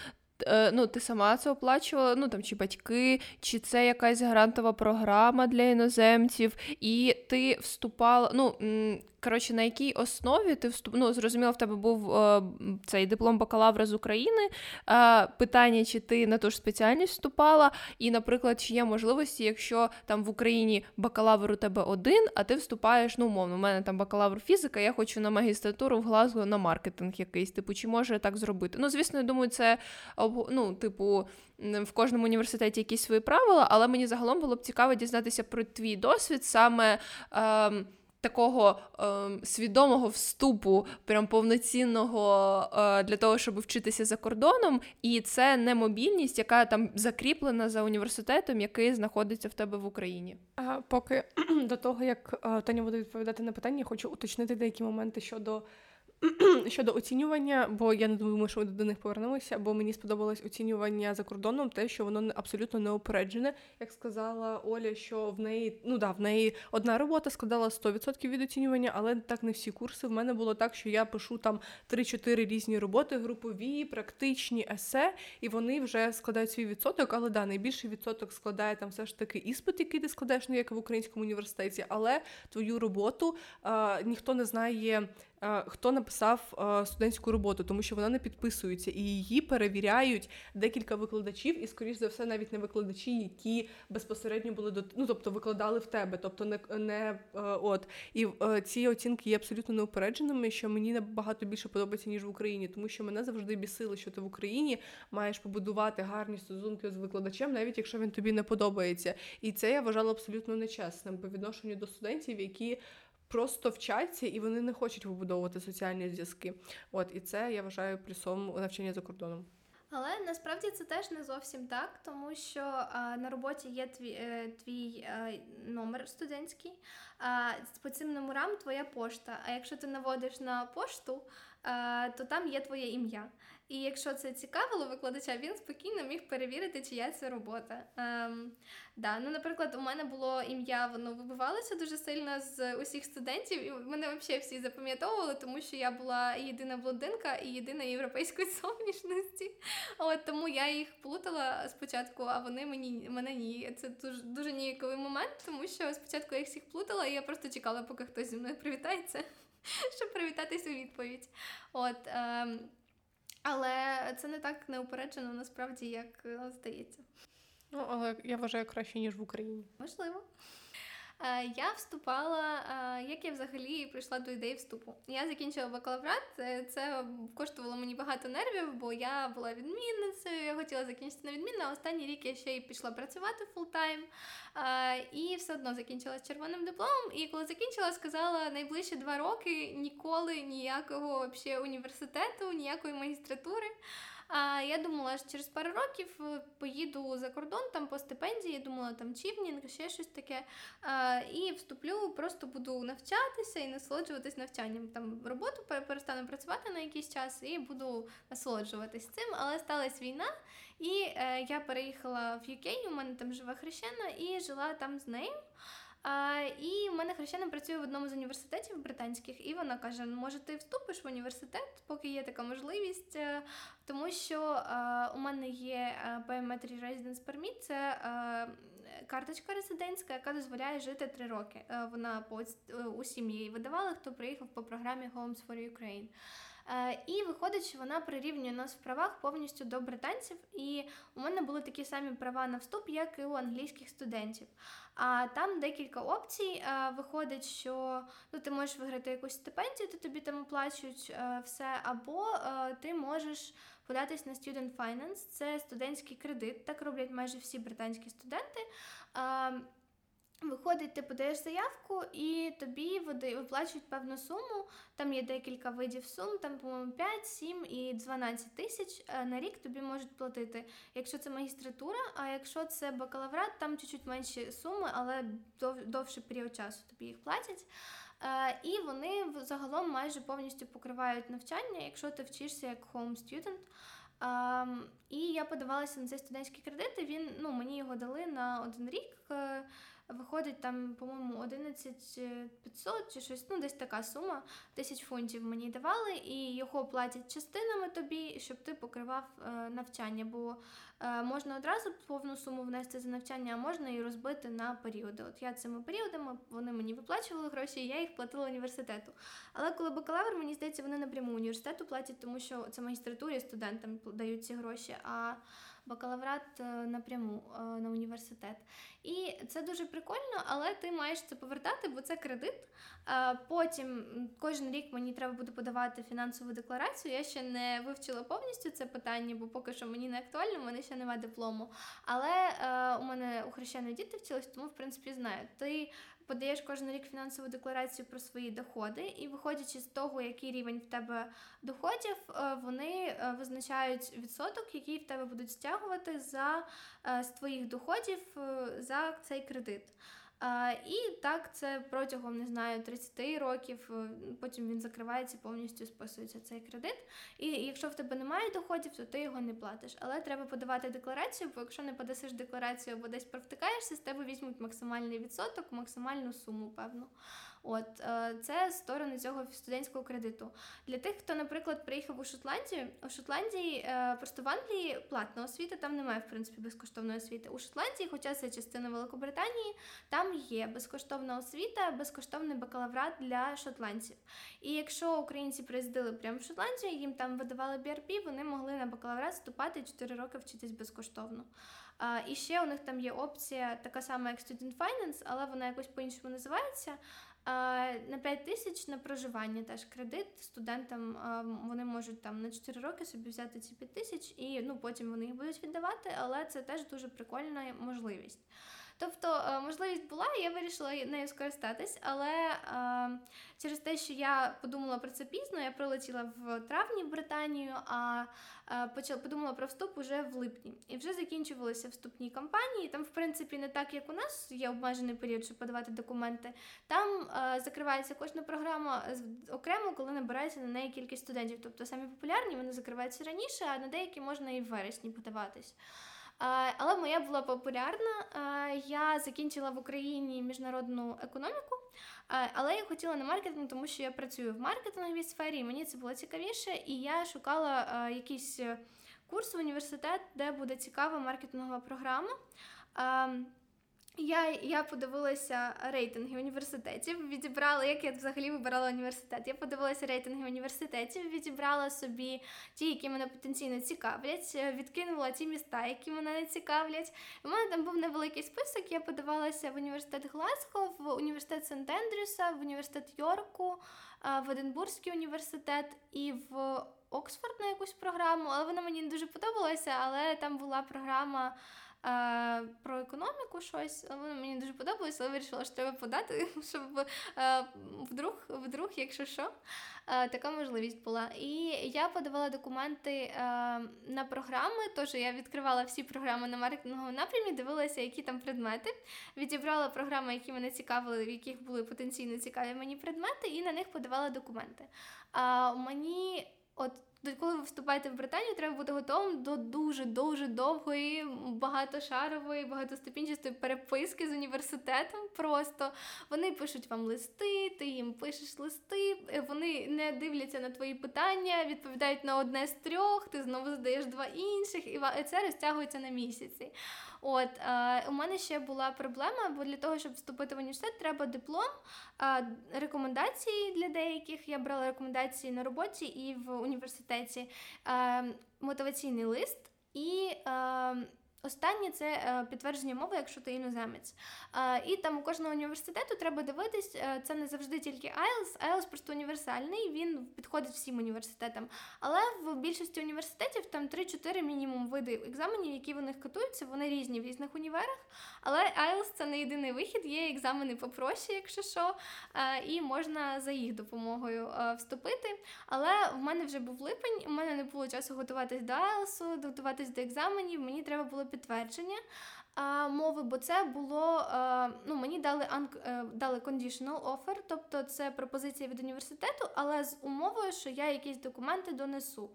е, ну, ти сама це оплачувала, ну там чи батьки, чи це якась грантова програма для іноземців, і ти вступала. Ну коротше, на якій основі ти вступ... Ну, зрозуміло, в тебе був е, цей диплом бакалавра з України. Е, питання, чи ти на ту ж спеціальність вступала, і, наприклад, чи є можливості, якщо там в Україні бакалавр у тебе один, а ти вступаєш, ну, умовно, у мене там бакалавр фізика, я хочу на магістратуру в Глазго на маркетинг якийсь. Типу, чи може так зробити? Ну, звісно, я думаю, це ну, типу. В кожному університеті якісь свої правила, але мені загалом було б цікаво дізнатися про твій досвід саме ем, такого ем, свідомого вступу, прям повноцінного е, для того, щоб вчитися за кордоном, і це не мобільність, яка там закріплена за університетом, який знаходиться в тебе в Україні. А поки <clears throat> до того, як е, Таня буде відповідати на питання, хочу уточнити деякі моменти щодо. <clears throat> Щодо оцінювання, бо я не думаю, що ми до них повернемося, бо мені сподобалось оцінювання за кордоном, те, що воно не- абсолютно неупереджене. Як сказала Оля, що в неї, ну да, в неї одна робота складала 100% від оцінювання, але так не всі курси. В мене було так, що я пишу там 3-4 різні роботи, групові, практичні, есе, і вони вже складають свій відсоток. Але да, найбільший відсоток складає там все ж таки іспит, який ти складаєш, ну як в українському університеті, але твою роботу е, ніхто не знає. Е, Хто написав е, студентську роботу, тому що вона не підписується, і її перевіряють декілька викладачів, і, скоріш за все, навіть не викладачі, які безпосередньо були до ну, тобто викладали в тебе, тобто не, не е, от і ці оцінки є абсолютно неупередженими, що мені набагато більше подобається ніж в Україні, тому що мене завжди бісило, що ти в Україні маєш побудувати гарні стосунки з викладачем, навіть якщо він тобі не подобається. І це я вважала абсолютно нечесним по відношенню до студентів, які просто вчаться і вони не хочуть вибудовувати соціальні зв'язки. От і це я вважаю плюсом навчання за кордоном. Але насправді це теж не зовсім так, тому що а, на роботі є твій е, твій а, номер студентський. А по цим номерам твоя пошта. А якщо ти наводиш на пошту, а, то там є твоє ім'я. І якщо це цікавило викладача, він спокійно міг перевірити, чия це робота. Ем, да. ну, Наприклад, у мене було ім'я, воно вибивалося дуже сильно з усіх студентів, і мене взагалі всі запам'ятовували, тому що я була єдина блондинка і єдина європейської <laughs> зовнішності. От Тому я їх плутала спочатку, а вони мені мене ні. Це дуже дуже ніяковий момент, тому що спочатку я їх всіх плутала, і я просто чекала, поки хтось зі мною привітається, <laughs> щоб привітатись у відповідь. От, ем, але це не так неупереджено насправді, як е, здається. Ну, але я вважаю краще, ніж в Україні. Можливо. Е, я вступала, е, як я взагалі прийшла до ідеї вступу. Я закінчила бакалаврат, це коштувало мені багато нервів, бо я була відмінницею, я хотіла закінчити на відмінно, а останній рік я ще й пішла працювати full-time. І все одно закінчила з червоним дипломом. І коли закінчила, сказала найближчі два роки ніколи ніякого вообще університету, ніякої магістратури. А я думала, що через пару років е, поїду за кордон там по стипендії, думала там чівнінг, ще щось таке. А, І вступлю, просто буду навчатися і насолоджуватись навчанням. Там роботу перестану працювати на якийсь час і буду насолоджуватись цим. Але сталася війна, і е, я переїхала в UK, у мене там живе хрещена, і жила там з нею. І в мене хрещена працює в одному з університетів британських, і вона каже: може, ти вступиш в університет, поки є така можливість, е, тому що у мене є Biometry Residence Permit, це карточка резидентська, яка дозволяє жити три роки. Е, вона по усім її видавали, хто приїхав по програмі Homes for Ukraine. Е, і виходить, що вона прирівнює нас в правах повністю до британців. І у мене були такі самі права на вступ, як і у англійських студентів. А там декілька опцій. Е, виходить, що ну, ти можеш виграти якусь стипендію, то тобі там оплачують е, все, або ти можеш податись на Student Finance, це студентський кредит. Так роблять майже всі британські студенти. Виходить, ти подаєш заявку, і тобі виплачують певну суму. Там є декілька видів сум, там, по-моєму, 5, 7 і 12 тисяч е, на рік тобі можуть платити. Якщо це магістратура, а якщо це бакалаврат, там чуть-чуть менші суми, але довший період часу тобі їх платять. Е, і вони загалом майже повністю покривають навчання, якщо ти вчишся як home student. Um, і я подавалася на цей студентський кредит, і він ну, мені його дали на один рік. Виходить там, по-моєму, 11 500 чи щось, ну десь така сума, 1000 фунтів мені давали, і його платять частинами тобі, щоб ти покривав е, навчання. Бо можна одразу повну суму внести за навчання, а можна і розбити на періоди. От я цими періодами вони мені виплачували гроші, і я їх платила університету. Але коли бакалавр, мені здається, вони напряму університету платять, тому що це магістратурі студентам дають ці гроші. а бакалаврат е, напряму е, на університет. І це дуже прикольно, але ти маєш це повертати, бо це кредит. Е, потім кожен рік мені треба буде подавати фінансову декларацію. Я ще не вивчила повністю це питання, бо поки що мені не актуально, мене ще немає диплому. Але у мене у хрещеної діти вчились, тому в принципі знаю. Ти подаєш кожен рік фінансову декларацію про свої доходи, і виходячи з того, який рівень в тебе доходів, е, вони е, визначають відсоток, який в тебе будуть стягувати за е, з твоїх доходів за цей кредит. І так це протягом не знаю 30 років. Е, потім він закривається, повністю списується цей кредит. І якщо в тебе немає доходів, то ти його не платиш. Але треба подавати декларацію, бо якщо не подасиш декларацію або десь провтикаєшся, з тебе візьмуть максимальний відсоток, максимальну суму, певну. От е, це сторони цього студентського кредиту. Для тих, хто, наприклад, приїхав у Шотландію, у Шотландії е, просто в Англії платна освіта, там немає в принципі безкоштовної освіти. У Шотландії, хоча це частина Великобританії, там є безкоштовна освіта, безкоштовний бакалаврат для шотландців. І якщо українці приїздили прямо в Шотландію, їм там видавали BRP, вони могли на бакалаврат вступати 4 роки вчитись безкоштовно. А, І ще у них там є опція, така сама, як Student Finance, але вона якось по-іншому називається. На 5 тисяч на проживання теж кредит студентам вони можуть там на 4 роки собі взяти ці 5 тисяч і ну потім вони їх будуть віддавати, але це теж дуже прикольна можливість. Тобто, е, можливість була, я вирішила нею скористатись, але е, через те, що я подумала про це пізно, я прилетіла в травні в Британію, а е, почала подумала про вступ уже в липні. І вже закінчувалися вступні кампанії. Там, в принципі, не так, як у нас є обмежений період, щоб подавати документи. Там е, закривається кожна програма окремо, коли набирається на неї кількість студентів. Тобто самі популярні вони закриваються раніше, а на деякі можна і в вересні подаватись. Але моя була популярна. Я закінчила в Україні міжнародну економіку, але я хотіла на маркетинг, тому що я працюю в маркетинговій сфері, і мені це було цікавіше, і я шукала якийсь е, курс в університет, де буде цікава маркетингова програма. Я я подивилася рейтинги університетів, відібрала, як я взагалі вибирала університет. Я подивилася рейтинги університетів, відібрала собі ті, які мене потенційно цікавлять, відкинула ті міста, які мене не цікавлять. У мене там був невеликий список. Я подавалася в університет Глазго, в університет Сент Ендрюса, в університет Йорку, в Единбурзький університет і в Оксфорд на якусь програму. Але вона мені не дуже подобалася, але там була програма. Е, про економіку щось. Воно мені дуже подобалося, але вирішила, що треба подати, <laughs> щоб е, вдруг, вдруг, якщо що, е, така можливість була. І я подавала документи на програми, тож я відкривала всі програми на маркетинговому напрямі, дивилася, які там предмети. Відібрала програми, які мене цікавили, в яких були потенційно цікаві мені предмети, і на них подавала документи. Мені от коли ви вступаєте в Британію, треба бути готовим до дуже-дуже довгої, багатошарової, багатоступінчастої переписки з університетом. Просто вони пишуть вам листи, ти їм пишеш листи, е, вони не дивляться на твої питання, відповідають на одне з трьох, ти знову задаєш два інших, і це розтягується на місяці. От е, у мене ще була проблема, бо для того, щоб вступити в університет, треба диплом, е, рекомендації для деяких. Я брала рекомендації на роботі і в університеті, е, мотиваційний лист і. Останнє це е, підтвердження мови, якщо ти іноземець. Е, і там у кожного університету треба дивитись, е, це не завжди тільки IELTS, IELTS просто універсальний, він підходить всім університетам. Але в більшості університетів там 3-4 мінімум види екзаменів, які в них катуються, вони різні в різних універах. Але IELTS це не єдиний вихід, є екзамени попроще, якщо що, і можна за їх допомогою вступити. Але в мене вже був липень, у мене не було часу готуватись до IELTS, готуватись до екзаменів, мені треба було підтвердження мови, бо це було ну мені дали анк, е, дали conditional offer, тобто це пропозиція від університету, але з умовою, що я якісь документи донесу.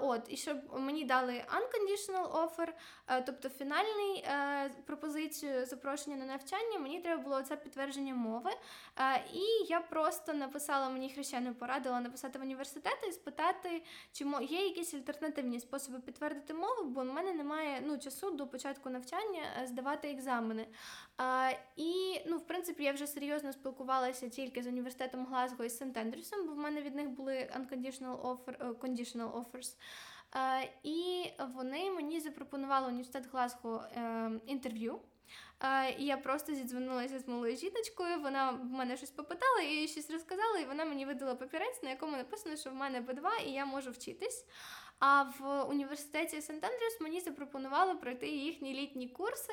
От, і щоб мені дали unconditional offer, е, тобто фінальний е, пропозицію запрошення на навчання, мені треба було це підтвердження мови. І я просто написала мені хрещену порадила написати в університет і спитати, чи є якісь альтернативні способи підтвердити мову, бо в мене немає ну, часу до початку навчання здавати екзамени. А, І, ну, в принципі, я вже серйозно спілкувалася тільки з університетом Глазго і Сент Ендрюсом, бо в мене від них були unconditional offer, е, conditional offers. А, І вони мені запропонували університет Глазго е, інтерв'ю. І я просто зідзвонилася з малою жіночкою, вона в мене щось попитала, і щось розказала, і вона мені видала папірець, на якому написано, що в мене Б2 і я можу вчитись. А в університеті Сент Андрюс мені запропонували пройти їхні літні курси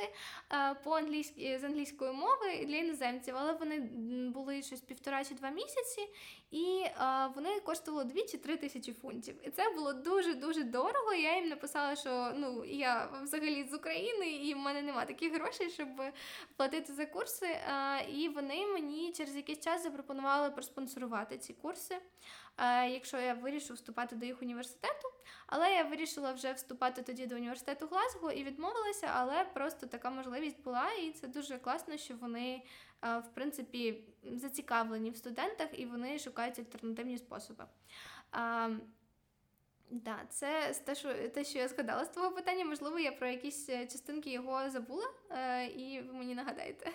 е, по англійській з англійської мови для іноземців, але вони були щось півтора чи два місяці, і вони коштували 2 чи 3 тисячі фунтів. І це було дуже-дуже дорого. Я їм написала, що ну я взагалі з України, і в мене немає таких грошей, щоб платити за курси. І вони мені через якийсь час запропонували проспонсорувати ці курси. Якщо я вирішу вступати до їх університету, але я вирішила вже вступати тоді до університету Глазго і відмовилася, але просто така можливість була, і це дуже класно, що вони в принципі зацікавлені в студентах і вони шукають альтернативні способи. Да, це те, що те, що я згадала з твого питання. Можливо, я про якісь е, частинки його забула, е, і ви мені нагадаєте.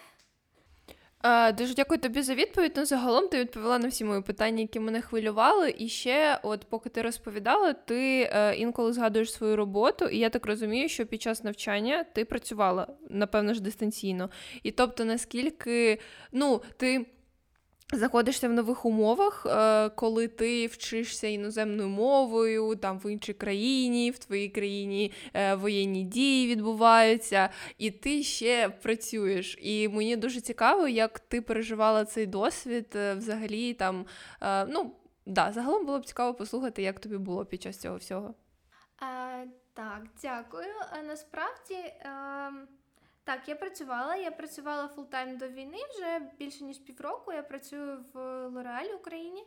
Дуже дякую тобі за відповідь. Ну, загалом ти відповіла на всі мої питання, які мене хвилювали. І ще, от поки ти розповідала, ти е, інколи згадуєш свою роботу, і я так розумію, що під час навчання ти працювала, напевно ж, дистанційно. І тобто, наскільки ну, ти. Заходишся в нових умовах, е, коли ти вчишся іноземною мовою, там в іншій країні, в твоїй країні е, воєнні дії відбуваються, і ти ще працюєш. І мені дуже цікаво, як ти переживала цей досвід е, взагалі там. Ну, да, загалом було б цікаво послухати, як тобі було під час цього всього. А, Так, дякую. Насправді. А... Так, я працювала. Я працювала full-time до війни вже більше ніж півроку. Я працюю в L'Oréal і Україні.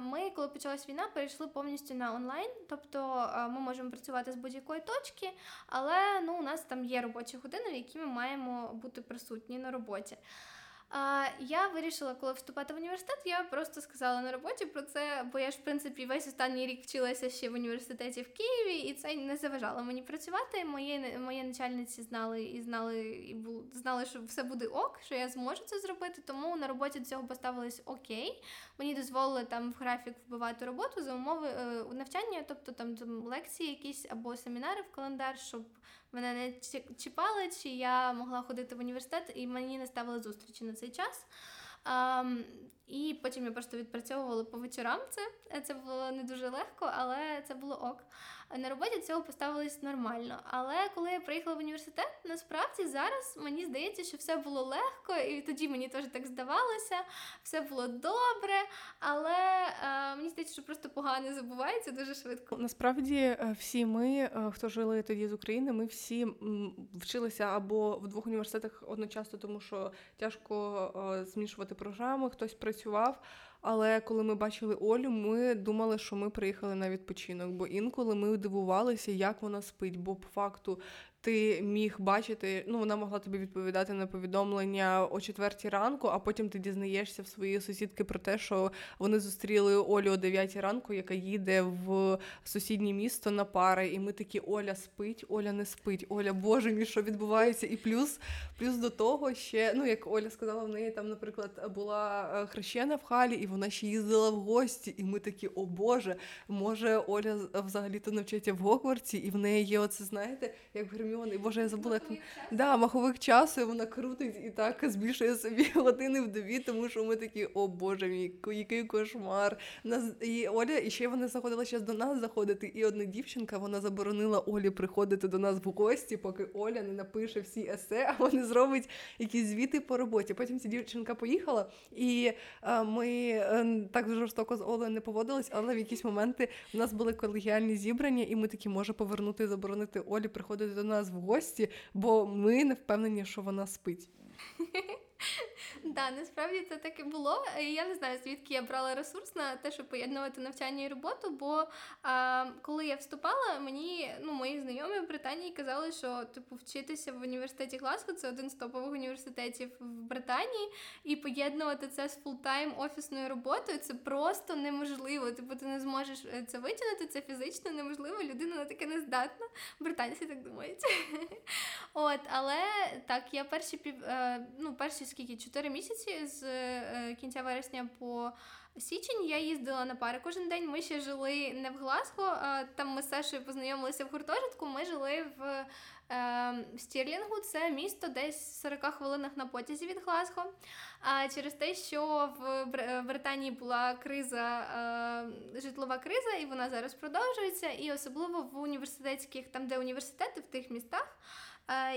Ми, коли почалась війна, перейшли повністю на онлайн. Тобто ми можемо працювати з будь-якої точки, але ну, у нас там є робочі години, в які ми маємо бути присутні на роботі. А, Я вирішила, коли вступати в університет, я просто сказала на роботі про це, бо я ж в принципі весь останній рік вчилася ще в університеті в Києві, і це не заважало мені працювати. Мої мої начальниці знали і знали, і бу, знали, що все буде ок, що я зможу це зробити. Тому на роботі до цього поставились okay. Мені дозволили там в графік вбивати роботу за умови е, навчання, тобто там, там лекції, якісь або семінари в календар, щоб мене не чіпали, чи я могла ходити в університет, і мені не ставили зустрічі на цей час. Um, і потім я просто відпрацьовувала по вечорам це. Це було не дуже легко, але це було ок. На роботі цього поставилось нормально. Але коли я приїхала в університет, насправді зараз мені здається, що все було легко, і тоді мені теж так здавалося, все було добре. Але е, мені здається, що просто погано забувається дуже швидко. Насправді, е, всі ми, е, хто жили тоді з України, ми всі вчилися або в двох університетах одночасно, тому що тяжко е, змішувати програми, хтось працював. Але коли ми бачили Олю, ми думали, що ми приїхали на відпочинок, бо інколи ми дивувалися, як вона спить. Бо по факту ти міг бачити, ну вона могла тобі відповідати на повідомлення о четвертій ранку, а потім ти дізнаєшся в своїй сусідки про те, що вони зустріли Олю о дев'ятій ранку, яка їде в сусіднє місто на пари. І ми такі Оля спить, Оля не спить. Оля, Боже мій, що відбувається? І плюс, плюс до того ще, ну як Оля сказала, в неї там, наприклад, була е, хрещена в халі, і вона ще їздила в гості. І ми такі, о Боже, може Оля взагалі-то навчається в Гогвартсі, і в неї є оце, знаєте, як в Герміони. Боже, я забула, як да, маховик часу, і вона крутить і так збільшує собі <laughs> години вдові, тому що ми такі, о Боже мій, який кошмар. Нас і Оля, і ще вона заходила ще до нас заходити. І одна дівчинка вона заборонила Олі приходити до нас в гості, поки Оля не напише всі есе, а вона зробить якісь звіти по роботі. Потім ця дівчинка поїхала, і е, ми е, так жорстоко з Олею не поводились, але в якісь моменти у нас були колегіальні зібрання, і ми такі може повернути і заборонити Олі приходити до нас нас в гості, бо ми не впевнені, що вона спить. <laughs> Да, насправді це так і було. Я не знаю, звідки я брала ресурс на те, щоб поєднувати навчання і роботу. Бо а, коли я вступала, мені ну, мої знайомі в Британії казали, що типу вчитися в університеті Глазго це один з топових університетів в Британії, і поєднувати це з full-time офісною роботою це просто неможливо. Типу, ти не зможеш е, це витягнути, це фізично неможливо. Людина на таке не здатна. Британці так думають. <laughs> От, але так, я перші пів е, ну перші скільки чотири місяці з е, кінця вересня по січень я їздила на пари кожен день. Ми ще жили не в Глазго, там ми з Сашою познайомилися в гуртожитку. Ми жили в е, Стірлінгу. Це місто десь в 40 хвилинах на потязі від Глазго. А через те, що в Британії була криза, е, житлова криза, і вона зараз продовжується. І особливо в університетських, там де університети в тих містах.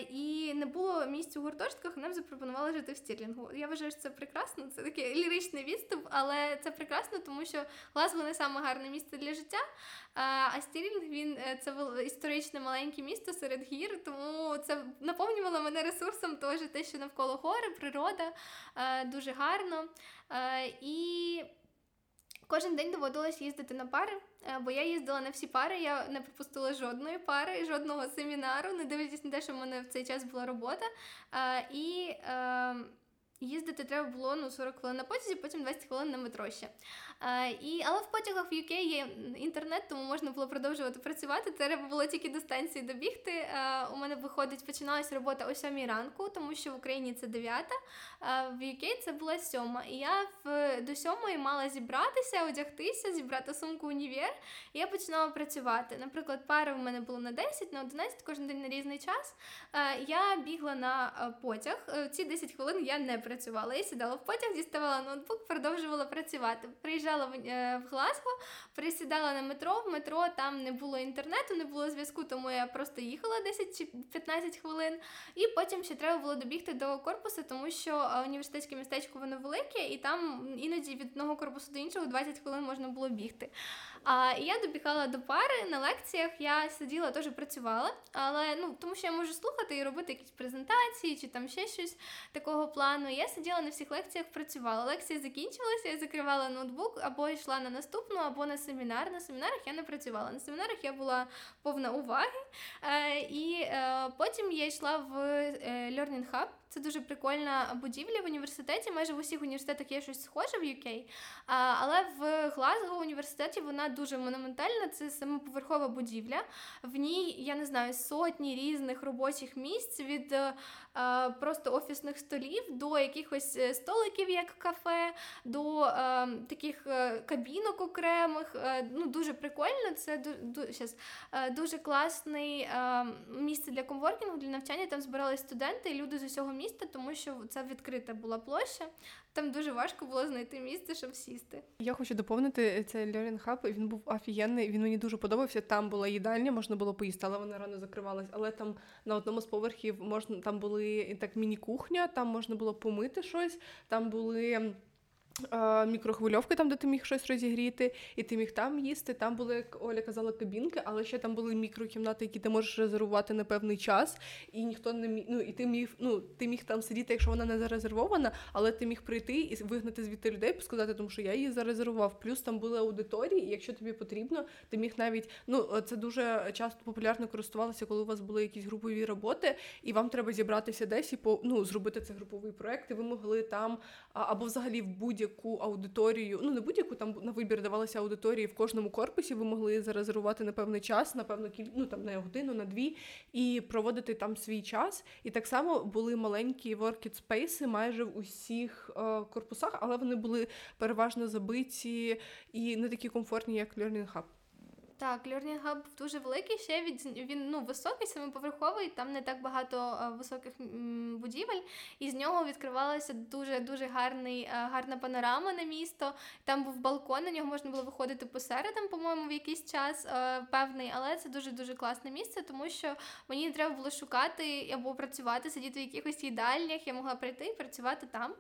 І не було місць у гуртожитках, нам запропонували жити в Стірлінгу. Я вважаю, що це прекрасно, це такий ліричний відступ, але це прекрасно, тому що Глазго не саме гарне місце для життя. А Стірлінг він е, це історичне маленьке місто серед гір, тому це наповнювало мене ресурсом, теж те, що навколо гори, природа дуже гарно. І Кожен день доводилось їздити на пари, е, бо я їздила на всі пари, я не пропустила жодної пари, жодного семінару, не дивлячись на те, що в мене в цей час була робота. Е, і ем, Їздити треба було ну, 40 хвилин на потязі, потім 20 хвилин на метро ще. І, Але в потягах в UK є інтернет, тому можна було продовжувати працювати. Треба було тільки до станції добігти. У мене виходить, починалася робота о 7 ранку, тому що в Україні це 9, а в UK це була 7. І я в, до 7 мала зібратися, одягтися, зібрати сумку універ, і я починала працювати. Наприклад, пари в мене було на 10, на 11, кожен день на різний час. Я бігла на потяг. Е, ці 10 хвилин я не працювала. Я сідала в потяг, діставала ноутбук, продовжувала працювати. Приїжджала в, е, в Глазго, присідала на метро. В метро там не було інтернету, не було зв'язку, тому я просто їхала 10 чи 15 хвилин. І потім ще треба було добігти до корпусу, тому що е, університетське містечко воно велике, і там іноді від одного корпусу до іншого 20 хвилин можна було бігти. А і я добігала до пари на лекціях. Я сиділа, теж працювала, але ну тому що я можу слухати і робити якісь презентації чи там ще щось такого плану. Я сиділа на всіх лекціях, працювала. Лекція закінчилася, я закривала ноутбук або йшла на наступну, або на семінар. На семінарах я не працювала. На семінарах я була повна уваги. Е, І е, потім я йшла в е, Learning Hub. Це дуже прикольна будівля в університеті. Майже в усіх університетах є щось схоже в UK. Але в Глазго університеті вона дуже монументальна. Це самоповерхова будівля. В ній я не знаю сотні різних робочих місць від просто офісних столів до якихось е, столиків, як кафе, до е, таких е, кабінок окремих. Ну Дуже прикольно. Це щас, дуже класний місце для комворкінгу, для навчання. Там збирались студенти і люди з усього міста, тому що це відкрита була площа. Там дуже важко було знайти місце, щоб сісти. Я хочу доповнити цей Learning Hub, Він був офігенний, він мені дуже подобався. Там була їдальня, можна було поїсти, але вона рано закривалась. Але там на одному з поверхів можна там були так міні-кухня, там можна було помити щось, там були мікрохвильовки, там, де ти міг щось розігріти, і ти міг там їсти. Там були, як Оля казала, кабінки, але ще там були мікрокімнати, які ти можеш резервувати на певний час, і ніхто не міг. Ну і ти міг ну, ти міг там сидіти, якщо вона не зарезервована, але ти міг прийти і вигнати звідти людей, сказати, тому що я її зарезервував. Плюс там були аудиторії, і якщо тобі потрібно, ти міг навіть ну це дуже часто популярно користувалося, коли у вас були якісь групові роботи, і вам треба зібратися десь і по ну зробити цей груповий проект. і Ви могли там або взагалі в будь будь-яку аудиторію, ну не будь-яку там на вибір давалися аудиторії в кожному корпусі. Ви могли зарезервувати на певний час, на певну кіль... ну там на годину, на дві, і проводити там свій час. І так само були маленькі work спейси майже в усіх е, корпусах, але вони були переважно забиті і не такі комфортні, як Learning Hub. Так, Learning Hub дуже великий, ще від він ну, високий, семиповерховий, там не так багато високих будівель, і з нього відкривалася дуже дуже гарний, гарна панорама на місто. Там був балкон, на нього можна було виходити посередам, по-моєму, в якийсь час певний, але це дуже-дуже класне місце, тому що мені не треба було шукати або працювати, сидіти в якихось їдальнях, я могла прийти і працювати там.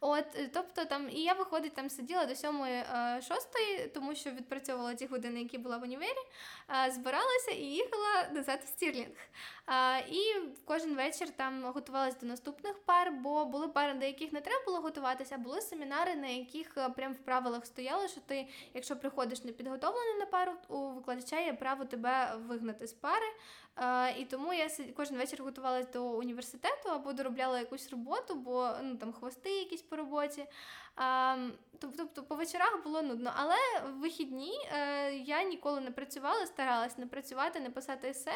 От, е, тобто там, і я виходить, там сиділа до сьомої е, шостої, тому що відпрацьовувала ті години, які була в універі, е, збиралася і їхала назад в Стірлінг. І кожен вечір там готувалася до наступних пар, бо були пари, до яких не треба було готуватися, а були семінари, на яких прям в правилах стояло, що ти, якщо приходиш непідготовлений на пару, у викладача є право тебе вигнати з пари. І тому я кожен вечір готувалася до університету або доробляла якусь роботу, бо ну там хвости якісь по роботі. Тобто по вечорах було нудно, але в вихідні е, я ніколи не працювала, старалась не працювати, не писати есе.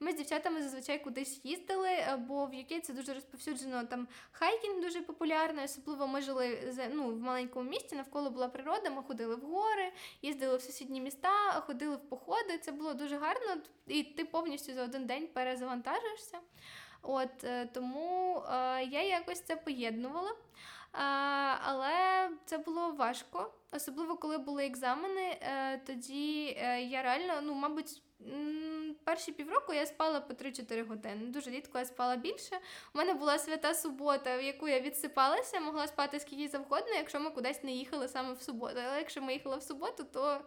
Ми з дівчатами зазвичай кудись їздили, е, бо в UK це дуже розповсюджено. Там хайкінг дуже популярний, особливо ми жили ну, в маленькому місті, навколо була природа. Ми ходили в гори, їздили в сусідні міста, ходили в походи. Це було дуже гарно, і ти повністю за один день перезавантажишся. От е, тому я якось це поєднувала. Але це було важко, особливо коли були екзамени. Е, тоді е, я реально, ну, мабуть, перші півроку я спала по 3-4 години. Дуже рідко я спала більше. У мене була свята субота, в яку я відсипалася, могла спати скільки завгодно, якщо ми кудись не їхали саме в суботу. Але якщо ми їхали в суботу, то.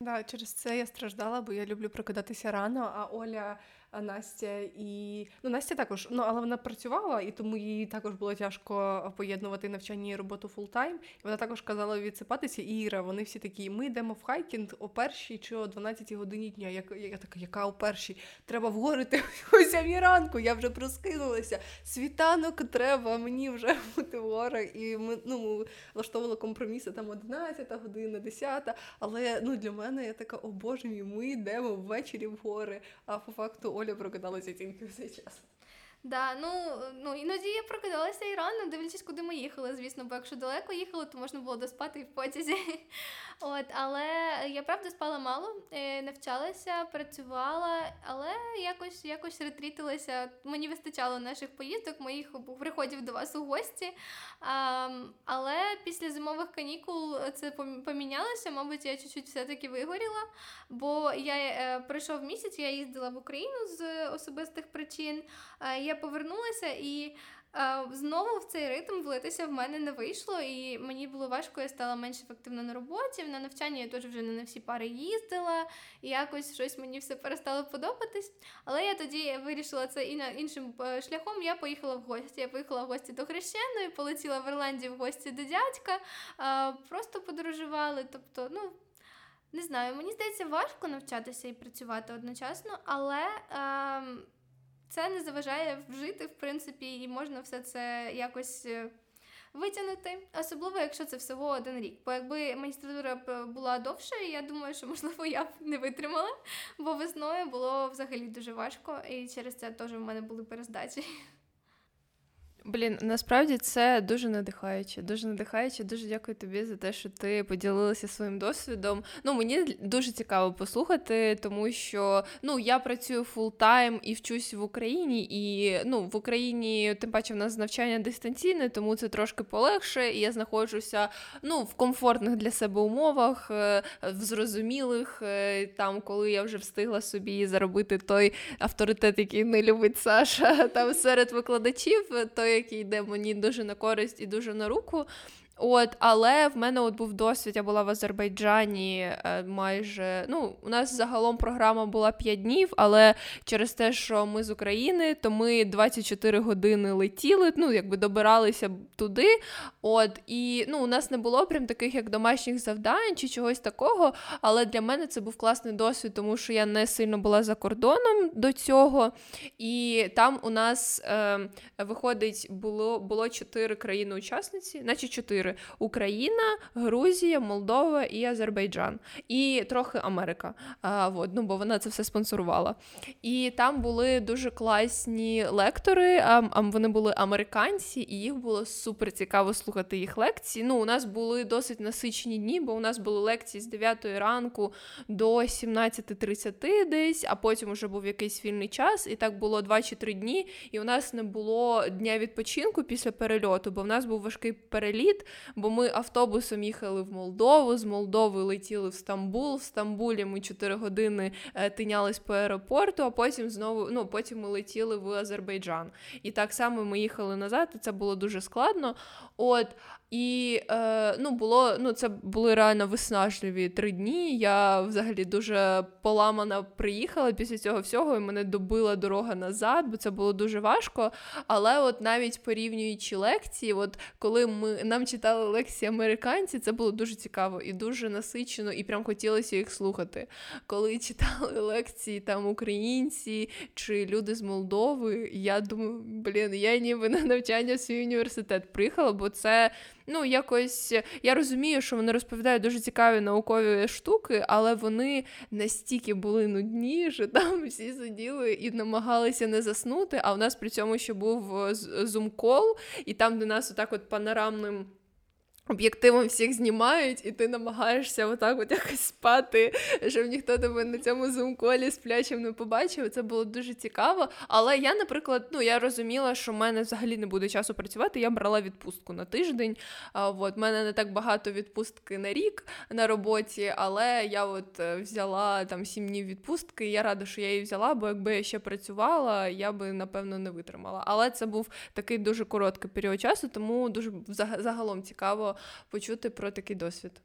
Да, через це я страждала, бо я люблю прокидатися рано, а Оля Настя і ну Настя також, ну але вона працювала, і тому їй також було тяжко поєднувати навчання і роботу full-time. І вона також казала відсипатися. І Іра, вони всі такі: ми йдемо в хайкінг о першій чи о 12 годині дня. Я, я така, яка о першій? Треба в гори <laughs> о сямій ранку. Я вже проскинулася. Світанок треба, мені вже бути в горах. І ми ну, влаштовували компроміси там 11 година, 10, але ну для мене я така, о боже мій, ми йдемо ввечері в гори. А по факту Оля прокидалася тільки в цей час. Да, ну ну іноді я прокидалася і рано, дивлячись, куди ми їхали. Звісно, бо якщо далеко їхали, то можна було доспати і в потязі. <laughs> От, але я правда спала мало, е, навчалася, працювала, але якось якось ретрітилася. Мені вистачало наших поїздок, моїх приходів до вас у гості. А, Але після зимових канікул це помінялося. Мабуть, я чуть-чуть все-таки вигоріла, бо я е, пройшов місяць, я їздила в Україну з особистих причин. Я повернулася і Знову в цей ритм влитися в мене не вийшло, і мені було важко, я стала менш ефективна на роботі. На навчанні я теж вже не на всі пари їздила, і якось щось мені все перестало подобатись. Але я тоді вирішила це і іншим е, шляхом. Я поїхала в гості. Я поїхала в гості до хрещеної, полетіла в Ірландію в гості до дядька, просто подорожували. Тобто, ну. Не знаю, мені здається, важко навчатися і працювати одночасно, але е, це не заважає вжити, в принципі, і можна все це якось. Е, витягнути, особливо, якщо це всього один рік. Бо якби магістратура була довше, я думаю, що можливо я б не витримала, бо весною було взагалі дуже важко, і через це теж в мене були перездачі. Блін, насправді це дуже надихаюче. Дуже надихаюче. Дуже дякую тобі за те, що ти поділилася своїм досвідом. Ну мені дуже цікаво послухати, тому що ну я працюю full-time і вчусь в Україні, і ну в Україні тим паче в нас навчання дистанційне, тому це трошки полегше. І я знаходжуся ну в комфортних для себе умовах, е, в зрозумілих е, там, коли я вже встигла собі заробити той авторитет, який не любить Саша, <laughs> там серед викладачів. той який йде мені дуже на користь і дуже на руку. От, Але в мене от був досвід, я була в Азербайджані е, майже. Ну, у нас загалом програма була 5 днів, але через те, що ми з України, то ми 24 години летіли, ну, якби добиралися туди. От, І ну, у нас не було прям таких як домашніх завдань чи чогось такого. Але для мене це був класний досвід, тому що я не сильно була за кордоном до цього. І там у нас е, виходить, було було 4 країни-учасниці, наче 4 чотири: Україна, Грузія, Молдова і Азербайджан, і трохи Америка. А, вот, ну, Бо вона це все спонсорувала. І там були дуже класні лектори. А, а вони були американці, і їх було супер цікаво слухати їх лекції. Ну, у нас були досить насичені дні, бо у нас були лекції з 9 ранку до 17.30 десь, а потім вже був якийсь вільний час, і так було 2 чи 3 дні. І у нас не було дня відпочинку після перельоту, бо в нас був важкий переліт бо ми автобусом їхали в Молдову, з Молдови летіли в Стамбул. В Стамбулі ми 4 години е, тинялись по аеропорту, а потім знову ну, потім ми летіли в Азербайджан. І так само ми їхали назад, і це було дуже складно. От, і е, ну, було, ну, це були реально виснажливі три дні. Я взагалі дуже поламана приїхала після цього всього, і мене добила дорога назад, бо це було дуже важко. Але от навіть порівнюючи лекції, от коли ми нам читали лекції американці, це було дуже цікаво і дуже насичено, і прям хотілося їх слухати. Коли читали лекції там українці чи люди з Молдови, я думаю, блін, я ніби на навчання в свій університет приїхала, бо це. Ну, якось я розумію, що вони розповідають дуже цікаві наукові штуки, але вони настільки були нудні, що там всі сиділи і намагалися не заснути. А у нас при цьому ще був е, зум-кол, і там, до нас отак от панорамним. Об'єктивом всіх знімають, і ти намагаєшся отак от якось спати, щоб ніхто тебе на цьому зум-колі сплячим не побачив. Це було дуже цікаво. Але я, наприклад, ну я розуміла, що в мене взагалі не буде часу працювати. Я брала відпустку на тиждень. А, от, мене не так багато відпустки на рік на роботі, але я от е, взяла там сім днів відпустки. і Я рада, що я її взяла, бо якби я ще працювала, я би напевно не витримала. Але це був такий дуже короткий період часу, тому дуже загалом цікаво почути про такий досвід.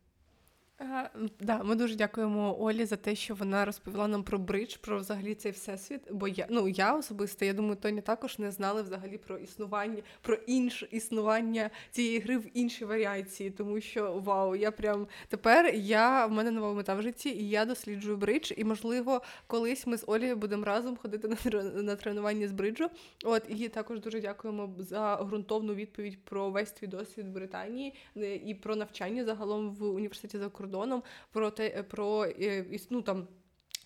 Да, ми дуже дякуємо Олі за те, що вона розповіла нам про бридж, про взагалі цей всесвіт. Бо я ну я особисто, я думаю, Тоні також не знали взагалі про існування, про інше існування цієї гри в іншій варіації. Тому що вау, я прям тепер я в мене нова мета в житті, і я досліджую бридж. І можливо, колись ми з Олією будемо разом ходити на на тренування з бриджу. От і також дуже дякуємо за ґрунтовну відповідь про весь твій досвід в Британії е, і про навчання загалом в університеті за кордоном, про те, про е, ну, там.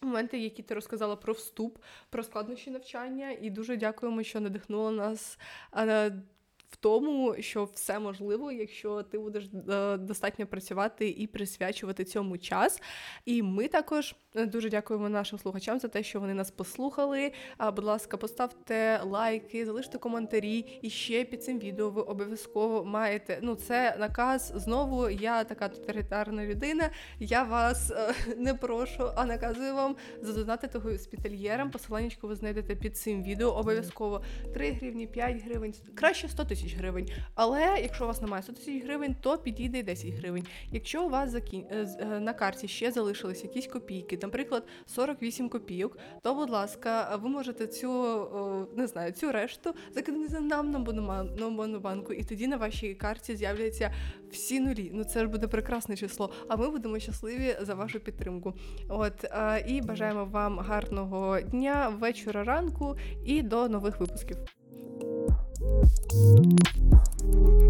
Моменти, які ти розказала про вступ, про складнощі навчання, і дуже дякуємо, що надихнула нас в тому, що все можливо, якщо ти будеш е, достатньо працювати і присвячувати цьому час. І ми також е, дуже дякуємо нашим слухачам за те, що вони нас послухали. Будь ласка, поставте лайки, залиште коментарі. І ще під цим відео ви обов'язково маєте. Ну, це наказ. Знову я така тоталітарна людина. Я вас е, <laughs> не прошу, а наказую вам задонатити госпітальєрам. Посилання ви знайдете під цим відео. Обов'язково 3 гривні, 5 гривень, краще 100 тисяч тисяч гривень. Але якщо у вас немає 100 тисяч гривень, то підійде 10 гривень. Якщо у вас закін... Е, е, на карті ще залишились якісь копійки, наприклад, 48 копійок, то, будь ласка, ви можете цю не знаю, цю решту закинути нам на монобанку, і тоді на вашій карті з'являться всі нулі. Ну це ж буде прекрасне число. А ми будемо щасливі за вашу підтримку. От і бажаємо вам гарного дня, вечора, ранку і до нових випусків. うん。